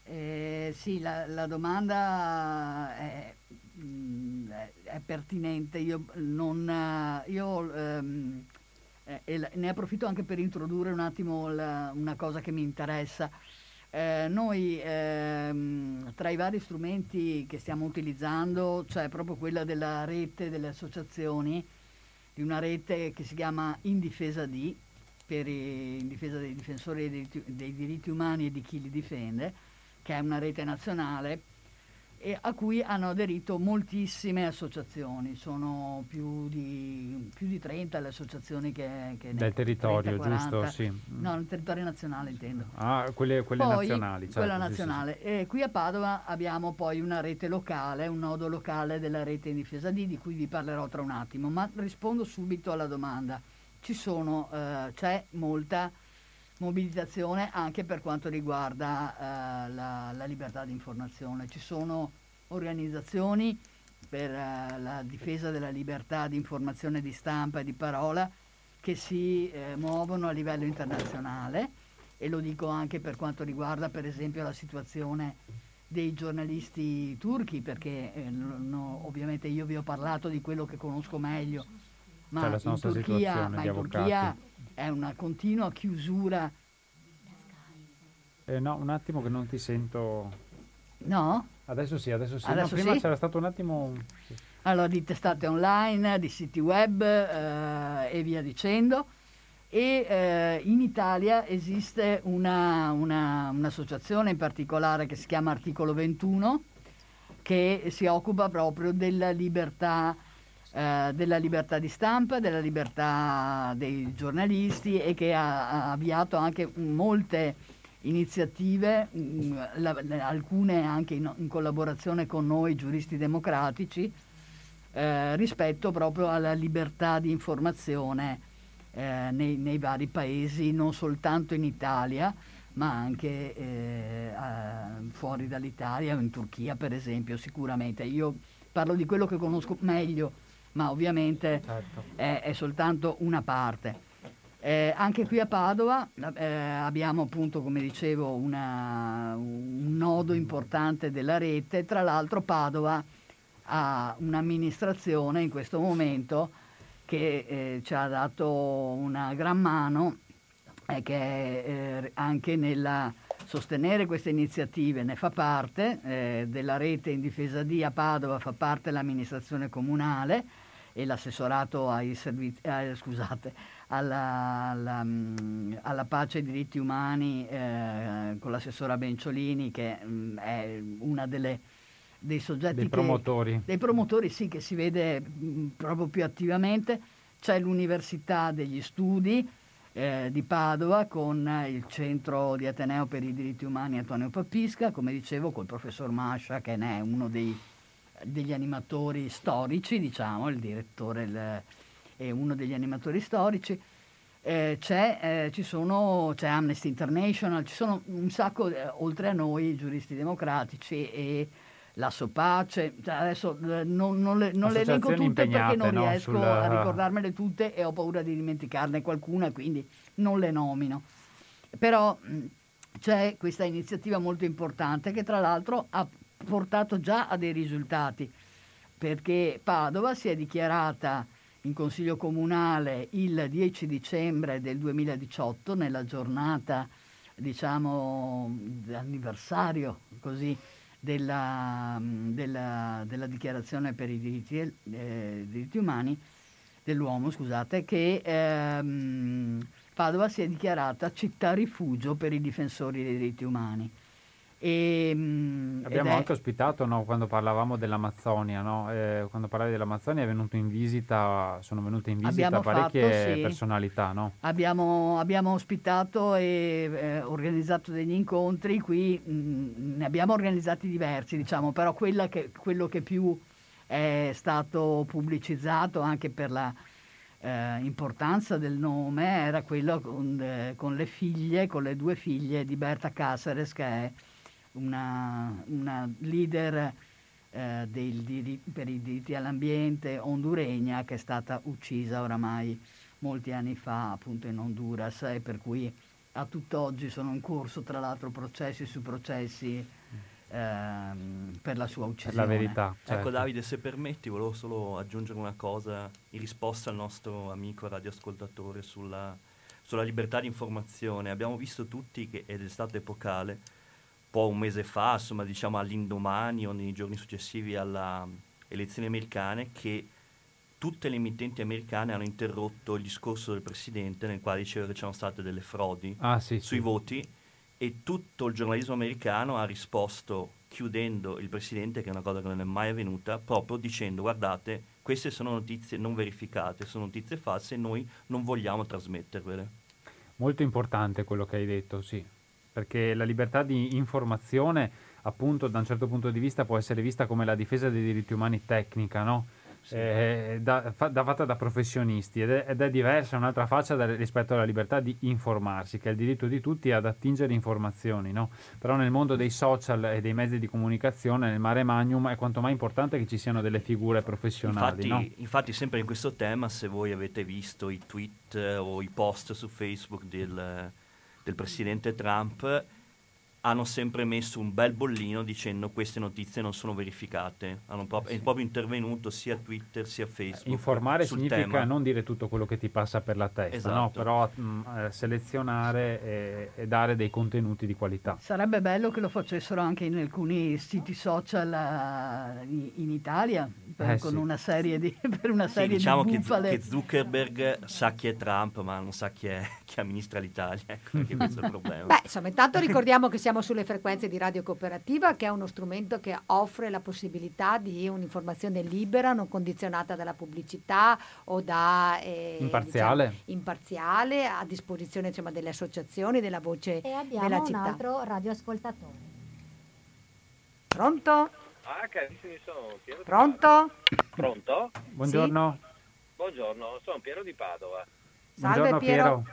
eh, sì, la, la domanda è, mh, mm, è, pertinente. Io, non, io ehm, eh, ne approfitto anche per introdurre un attimo la, una cosa che mi interessa. Eh, noi ehm, tra i vari strumenti che stiamo utilizzando c'è proprio quella della rete delle associazioni, di una rete che si chiama In difesa di, per i, in difesa dei difensori dei, dei diritti umani e di chi li difende, che è una rete nazionale e a cui hanno aderito moltissime associazioni, sono più di, più di 30 le associazioni che... che Del territorio, 30, giusto? Sì. No, nel territorio nazionale intendo. Ah, quelle, quelle poi, nazionali. Certo, quella nazionale. Sì, sì. E qui a Padova abbiamo poi una rete locale, un nodo locale della rete in difesa di, di cui vi parlerò tra un attimo, ma rispondo subito alla domanda. Ci sono, eh, c'è molta mobilitazione anche per quanto riguarda eh, la, la, libertà di informazione. Ci sono organizzazioni per eh, la difesa della libertà di informazione di stampa e di parola che si eh, muovono a livello internazionale e lo dico anche per quanto riguarda per esempio la situazione dei giornalisti turchi perché eh, no, ovviamente io vi ho parlato di quello che conosco meglio ma, in Turchia, ma in Turchia è una continua chiusura. Eh, no, un attimo che non ti sento. No? Adesso sì, adesso sì. Adesso no, prima sì? c'era stato un attimo... Allora, di testate online, di siti web eh, e via dicendo. E eh, in Italia esiste una, una, un'associazione in particolare che si chiama Articolo 21 che si occupa proprio della libertà eh, della libertà di stampa, della libertà dei giornalisti e che ha, ha avviato anche molte iniziative, mh, mm, la, alcune anche in, in, collaborazione con noi giuristi democratici, eh, rispetto proprio alla libertà di informazione eh, nei, nei, vari paesi, non soltanto in Italia, ma anche eh, fuori dall'Italia, in Turchia per esempio, sicuramente. Io parlo di quello che conosco meglio ma ovviamente certo. è, è, soltanto una parte. Eh, anche qui a Padova eh, abbiamo appunto, come dicevo, una, un nodo importante della rete. Tra l'altro Padova ha un'amministrazione in questo momento che eh, ci ha dato una gran mano e che eh, anche nel sostenere queste iniziative ne fa parte, eh, della rete in difesa di a Padova fa parte l'amministrazione comunale e l'assessorato ai servizi, eh, scusate, alla, alla, mm, alla, pace e ai diritti umani eh, con l'assessora Benciolini che mh, mm, è una delle dei soggetti dei che, promotori. dei promotori sì che si vede mh, mm, proprio più attivamente c'è l'Università degli Studi eh, di Padova con il centro di Ateneo per i diritti umani Antonio Papisca come dicevo col professor Mascia che ne è uno dei degli animatori storici, diciamo, il direttore il, è uno degli animatori storici. Eh, c'è, eh, sono, c'è, Amnesty International, ci sono un sacco, eh, oltre a noi, giuristi democratici e la Sopace, cioè adesso eh, non, non, le, non le elenco tutte perché non no? riesco Sul... a ricordarmele tutte e ho paura di dimenticarne qualcuna, quindi non le nomino. Però c'è questa iniziativa molto importante che tra l'altro ha portato già a dei risultati, perché Padova si è dichiarata in Consiglio Comunale il 10 dicembre del 2018, nella giornata diciamo anniversario così della, della, della, dichiarazione per i diritti, eh, diritti umani, dell'uomo, scusate, che ehm, Padova si è dichiarata città rifugio per i difensori dei diritti umani. E, mm, Abbiamo è- anche ospitato no, quando parlavamo dell'Amazzonia, no? Eh, quando parlavi dell'Amazzonia è venuto in visita, sono venute in visita Abbiamo parecchie fatto, sì. personalità, no? Abbiamo, abbiamo ospitato e eh, organizzato degli incontri, qui mh, ne abbiamo organizzati diversi, diciamo, però che- quello che più è stato pubblicizzato anche per la eh, importanza del nome era quello con, eh, con le figlie, con le due figlie di Berta Cáceres, che è una, una leader eh, del diri- per i diritti all'ambiente honduregna che è stata uccisa oramai molti anni fa appunto in Honduras e per cui a tutt'oggi sono in corso tra l'altro processi su processi ehm, per la sua uccisione. Per la verità. Ecco certo. Davide, se permetti, volevo solo aggiungere una cosa in risposta al nostro amico radioascoltatore sulla, sulla libertà di informazione. Abbiamo visto tutti che, ed è stato epocale, po' un mese fa, insomma diciamo all'indomani o nei giorni successivi alle elezioni americane, che tutte le emittenti americane hanno interrotto il discorso del presidente nel quale diceva che c'erano state delle frodi Ah, sì, sui sì. voti e tutto il giornalismo americano ha risposto chiudendo il presidente, che è una cosa che non è mai avvenuta, proprio dicendo guardate, queste sono notizie non verificate, sono notizie false e noi non vogliamo trasmettervele. Molto importante quello che hai detto, sì, perché la libertà di informazione, appunto, da un certo punto di vista può essere vista come la difesa dei diritti umani tecnica, no? Eh, da, fa- da- fatta da professionisti ed è, ed è diversa, è un'altra faccia da- rispetto alla libertà di informarsi, che è il diritto di tutti ad attingere informazioni, no? Però nel mondo dei social e dei mezzi di comunicazione, nel mare magnum, è quanto mai importante che ci siano delle figure professionali, Infatti, no? infatti, sempre in questo tema, se voi avete visto i tweet eh, o i post su Facebook del, del presidente Trump, hanno sempre messo un bel bollino dicendo queste notizie non sono verificate. Hanno prop- È proprio intervenuto sia Twitter sia Facebook. Informare sul significa tema. non dire tutto quello che ti passa per la testa, no? Esatto. però mh, eh, selezionare e, e dare dei contenuti di qualità. Sarebbe bello che lo facessero anche in alcuni siti social eh, in, in Italia, per- Eh, con sì. una serie di, per una Sì, serie diciamo di che, che Zuckerberg sa chi è Trump, ma non sa chi, è, chi amministra l'Italia. Ecco, anche questo è il problema. Beh, insomma, intanto ricordiamo che siamo sulle frequenze di Radio Cooperativa, che è uno strumento che offre la possibilità di un'informazione libera, non condizionata dalla pubblicità o da... eh, Imparziale. diciamo, imparziale, a disposizione insomma, delle associazioni, della voce E abbiamo della un città. altro radioascoltatore. Pronto? Ah, carissimi, sono Piero Pronto? Pronto? Buongiorno, Buongiorno, sono Piero di Padova. Salve, buongiorno Piero.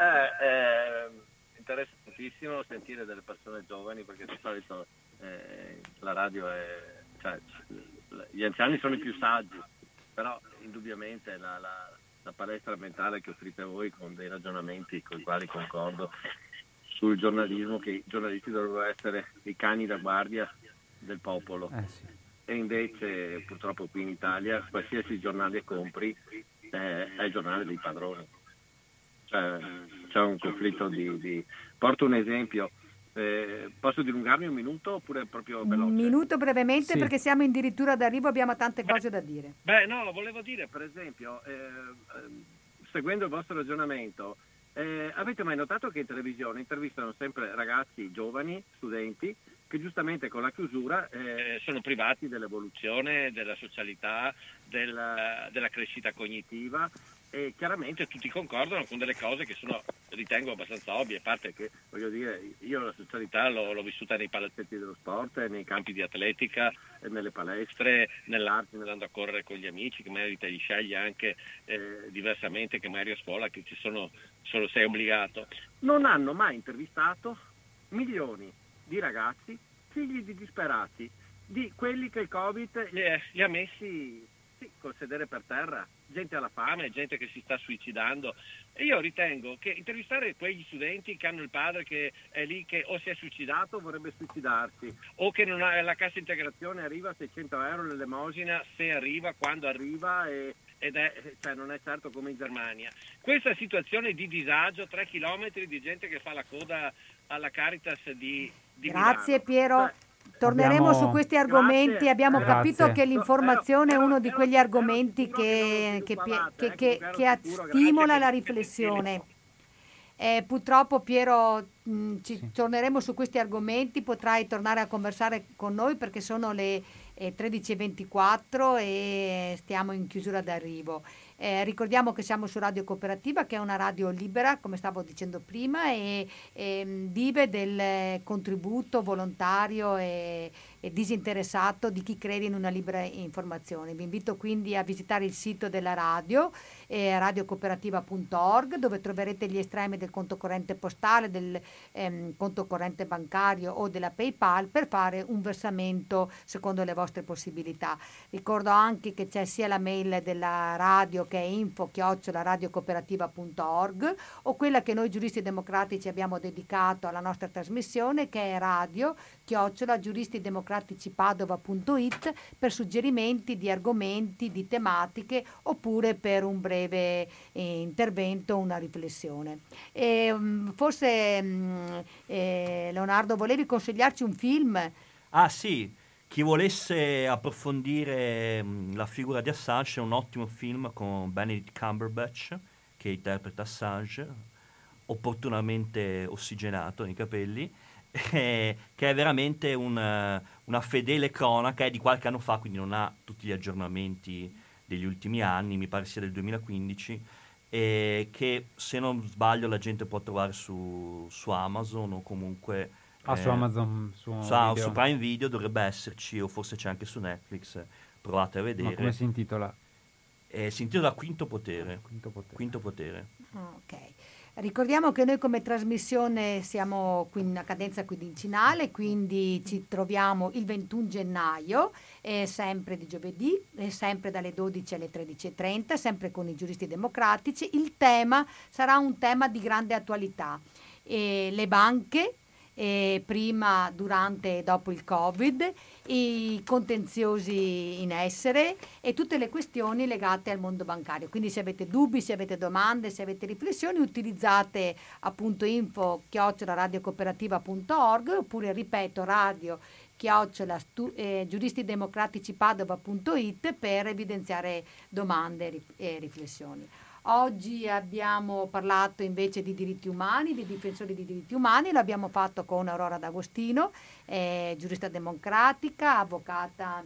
Eh, eh, interessa tantissimo sentire delle persone giovani perché di solito eh, la radio è... cioè, gli anziani sono i più saggi, però indubbiamente la, la- la palestra mentale che offrite voi con dei ragionamenti con i quali concordo sul giornalismo, che i giornalisti dovrebbero essere i cani da guardia del popolo. Eh sì. E invece purtroppo qui in Italia qualsiasi giornale compri eh, è il giornale dei padroni. Cioè, c'è un conflitto di, di- Porto un esempio. Eh, posso dilungarmi un minuto oppure proprio Un veloce? minuto brevemente Sì. perché siamo addirittura d'arrivo, abbiamo tante cose da dire. Beh, no, volevo dire, per esempio, eh, ehm, seguendo il vostro ragionamento, eh, avete mai notato che in televisione intervistano sempre ragazzi giovani, studenti, che giustamente con la chiusura eh, sono privati dell'evoluzione, della socialità, della, della crescita cognitiva e chiaramente tutti concordano con delle cose che sono, ritengo abbastanza ovvie, a parte che voglio dire, io la socialità l'ho, l'ho vissuta nei palazzetti dello sport, nei campi di atletica, nelle palestre, nell'arte, nell'andando a correre con gli amici, che magari te li scegli anche eh, diversamente che magari a scuola, che ci sono, solo sei obbligato. Non hanno mai intervistato milioni di ragazzi, figli di disperati, di quelli che il Covid li ha messi sì, col sedere per terra, gente alla fame, gente che si sta suicidando. E io ritengo che intervistare quegli studenti che hanno il padre che è lì che o si è suicidato o vorrebbe suicidarsi, o che non ha, la cassa integrazione arriva a 600 euro l'elemosina, se arriva, quando arriva e, ed è, cioè non è certo come in Germania. Questa situazione di disagio, 3 chilometri di gente che fa la coda alla Caritas di, di Grazie Milano. Piero. Cioè, Torneremo Abbiamo- su questi argomenti, Grazie. abbiamo Grazie. capito che l'informazione è uno di quegli argomenti che, che che, eh, che- stimola la riflessione. Eh, purtroppo Piero, mh, ci torneremo su questi argomenti, potrai tornare a conversare con noi perché sono le eh, 13.24 e stiamo in chiusura d'arrivo. Eh, ricordiamo che siamo su Radio Cooperativa, che è una radio libera, come stavo dicendo prima, e, e, mh, vive del contributo volontario e, e disinteressato di chi crede in una libera informazione. Vi invito quindi a visitare il sito della radio, eh, radiocooperativa.org, dove troverete gli estremi del conto corrente postale, del ehm, conto corrente bancario o della PayPal per fare un versamento secondo le vostre possibilità. Ricordo anche che c'è sia la mail della radio che è info radiocooperativa.org o quella che noi giuristi democratici abbiamo dedicato alla nostra trasmissione che è radio chiocciola giuristidemocraticipadova.it per suggerimenti di argomenti, di tematiche oppure per un breve eh, intervento, una riflessione. E, mm, forse mm, eh, Leonardo volevi consigliarci un film? Ah sì, chi volesse approfondire mh, la figura di Assange c'è un ottimo film con Benedict Cumberbatch che interpreta Assange, opportunamente ossigenato nei capelli, eh, che è veramente un, una fedele cronaca, è di qualche anno fa, quindi non ha tutti gli aggiornamenti degli ultimi anni, mi pare sia del 2015, e che se non sbaglio la gente può trovare su, su Amazon o comunque... Ah, su eh, Amazon, su su, ah, video. su Prime Video dovrebbe esserci, o forse c'è anche su Netflix, provate a vedere. Ma come si intitola? Eh, si intitola Quinto Potere. Quinto potere. Quinto Potere. Ah, Ok. Ricordiamo che noi come trasmissione siamo qui in una cadenza quindicinale, quindi ci troviamo il 21 gennaio, eh, sempre di giovedì, eh, sempre dalle 12 alle 13.30, sempre con i giuristi democratici. Il tema sarà un tema di grande attualità. Eh, le banche, eh, prima, durante e dopo il Covid, i contenziosi in essere e tutte le questioni legate al mondo bancario. Quindi se avete dubbi, se avete domande, se avete riflessioni, utilizzate appunto info radiocooperativa.org oppure ripeto radio chiocciola stu- eh, giuristidemocraticipadova.it per evidenziare domande e riflessioni. Oggi abbiamo parlato invece di diritti umani, di difensori di diritti umani, l'abbiamo fatto con Aurora D'Agostino, eh, giurista democratica, avvocata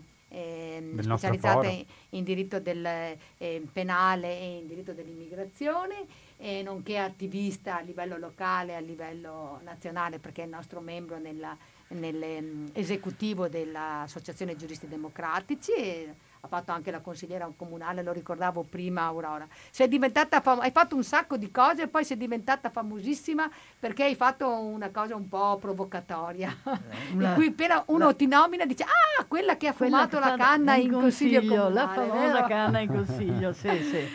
nostro specializzata in, in diritto del, eh, penale e in diritto dell'immigrazione, e nonché attivista a livello locale e a livello nazionale perché è il nostro membro nella- nell'esecutivo dell'Associazione Giuristi Democratici e ha fatto anche la consigliera comunale, lo ricordavo prima Aurora. Sei diventata fam- hai fatto un sacco di cose e poi sei diventata famosissima perché hai fatto una cosa un po' provocatoria. in Una- cui appena uno la- ti nomina dice "Ah, quella che ha Quella fumato che la canna in consiglio, comunale", la famosa canna in consiglio, sì, sì.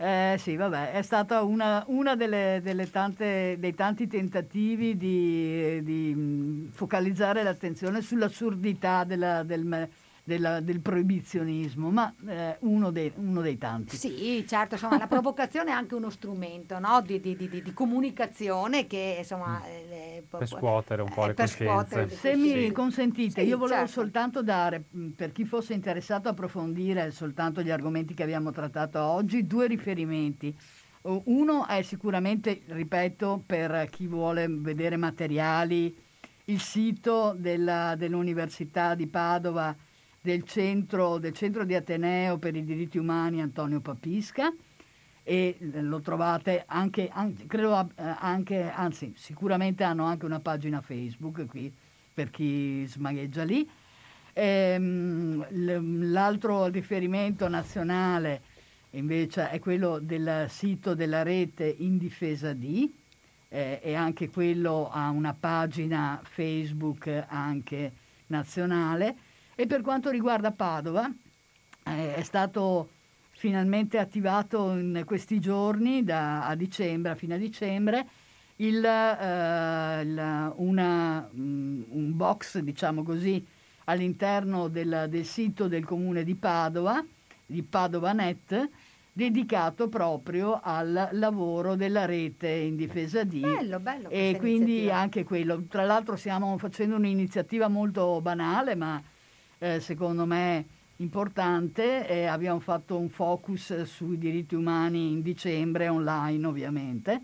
Eh, sì, vabbè, è stata una, una delle, delle tante, dei tanti tentativi di, di, mh, focalizzare l'attenzione sull'assurdità della- del, della- del proibizionismo, ma eh, uno, dei, uno dei tanti. Sì, certo, insomma, la provocazione è anche uno strumento no? di, di- di- di- comunicazione che insomma... eh, può- Per scuotere un po' eh, le per coscienze. le Se mi coscienze. consentite, Sì, io volevo certo. soltanto dare, mh, per chi fosse interessato a approfondire soltanto gli argomenti che abbiamo trattato oggi, due riferimenti. Uno è sicuramente, ripeto, per chi vuole vedere materiali, il sito della- dell'Università di Padova del centro, del centro di Ateneo per i diritti umani Antonio Papisca e lo trovate anche, anche- credo eh, anche, anzi sicuramente hanno anche una pagina Facebook qui per chi smagheggia lì. Ehm, l'altro riferimento nazionale invece è quello del sito della rete In difesa di eh, e anche quello ha una pagina Facebook anche nazionale e per quanto riguarda Padova eh, è stato finalmente attivato in questi giorni, da, a dicembre, a fine dicembre, il, eh, il- una, mm, un box, diciamo così, all'interno del, del sito del comune di Padova, di PadovaNet, dedicato proprio al lavoro della rete in difesa di Bello, bello. e quindi iniziativa. anche quello. Tra l'altro stiamo facendo un'iniziativa molto banale, ma eh, secondo me importante. e abbiamo fatto un focus sui diritti umani in dicembre, online ovviamente,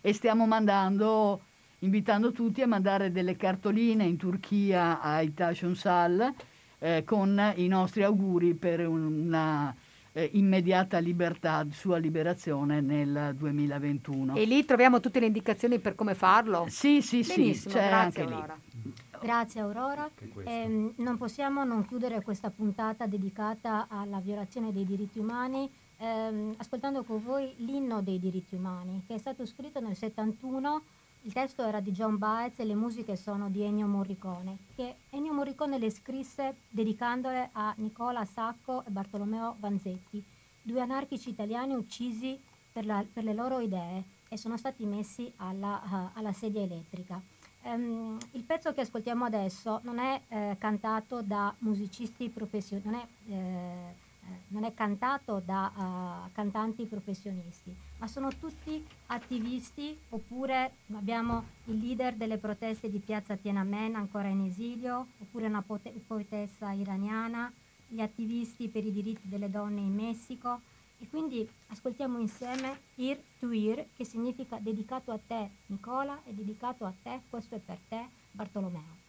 e stiamo mandando, invitando tutti a mandare delle cartoline in Turchia a Itaş Unsal eh, con i nostri auguri per una eh, immediata libertà, sua liberazione nel 2021. E lì troviamo tutte le indicazioni per come farlo? Sì, sì, sì, Benissimo, c'è grazie anche lì. Grazie Aurora. Ehm, non possiamo non chiudere questa puntata dedicata alla violazione dei diritti umani ehm, ascoltando con voi l'inno dei diritti umani che è stato scritto nel 71. Il testo era di John Baez e le musiche sono di Ennio Morricone, che Ennio Morricone le scrisse dedicandole a Nicola Sacco e Bartolomeo Vanzetti, due anarchici italiani uccisi per, la- per le loro idee e sono stati messi alla, ah, alla sedia elettrica. Ehm, il pezzo che ascoltiamo adesso non è eh, cantato da musicisti professionisti, non eh, eh, non è cantato da ah, cantanti professionisti, ma sono tutti attivisti oppure abbiamo il leader delle proteste di piazza Tiananmen ancora in esilio, oppure una poetessa iraniana, gli attivisti per i diritti delle donne in Messico, e quindi ascoltiamo insieme Ear to Ear, che significa dedicato a te Nicola e dedicato a te, questo è per te Bartolomeo.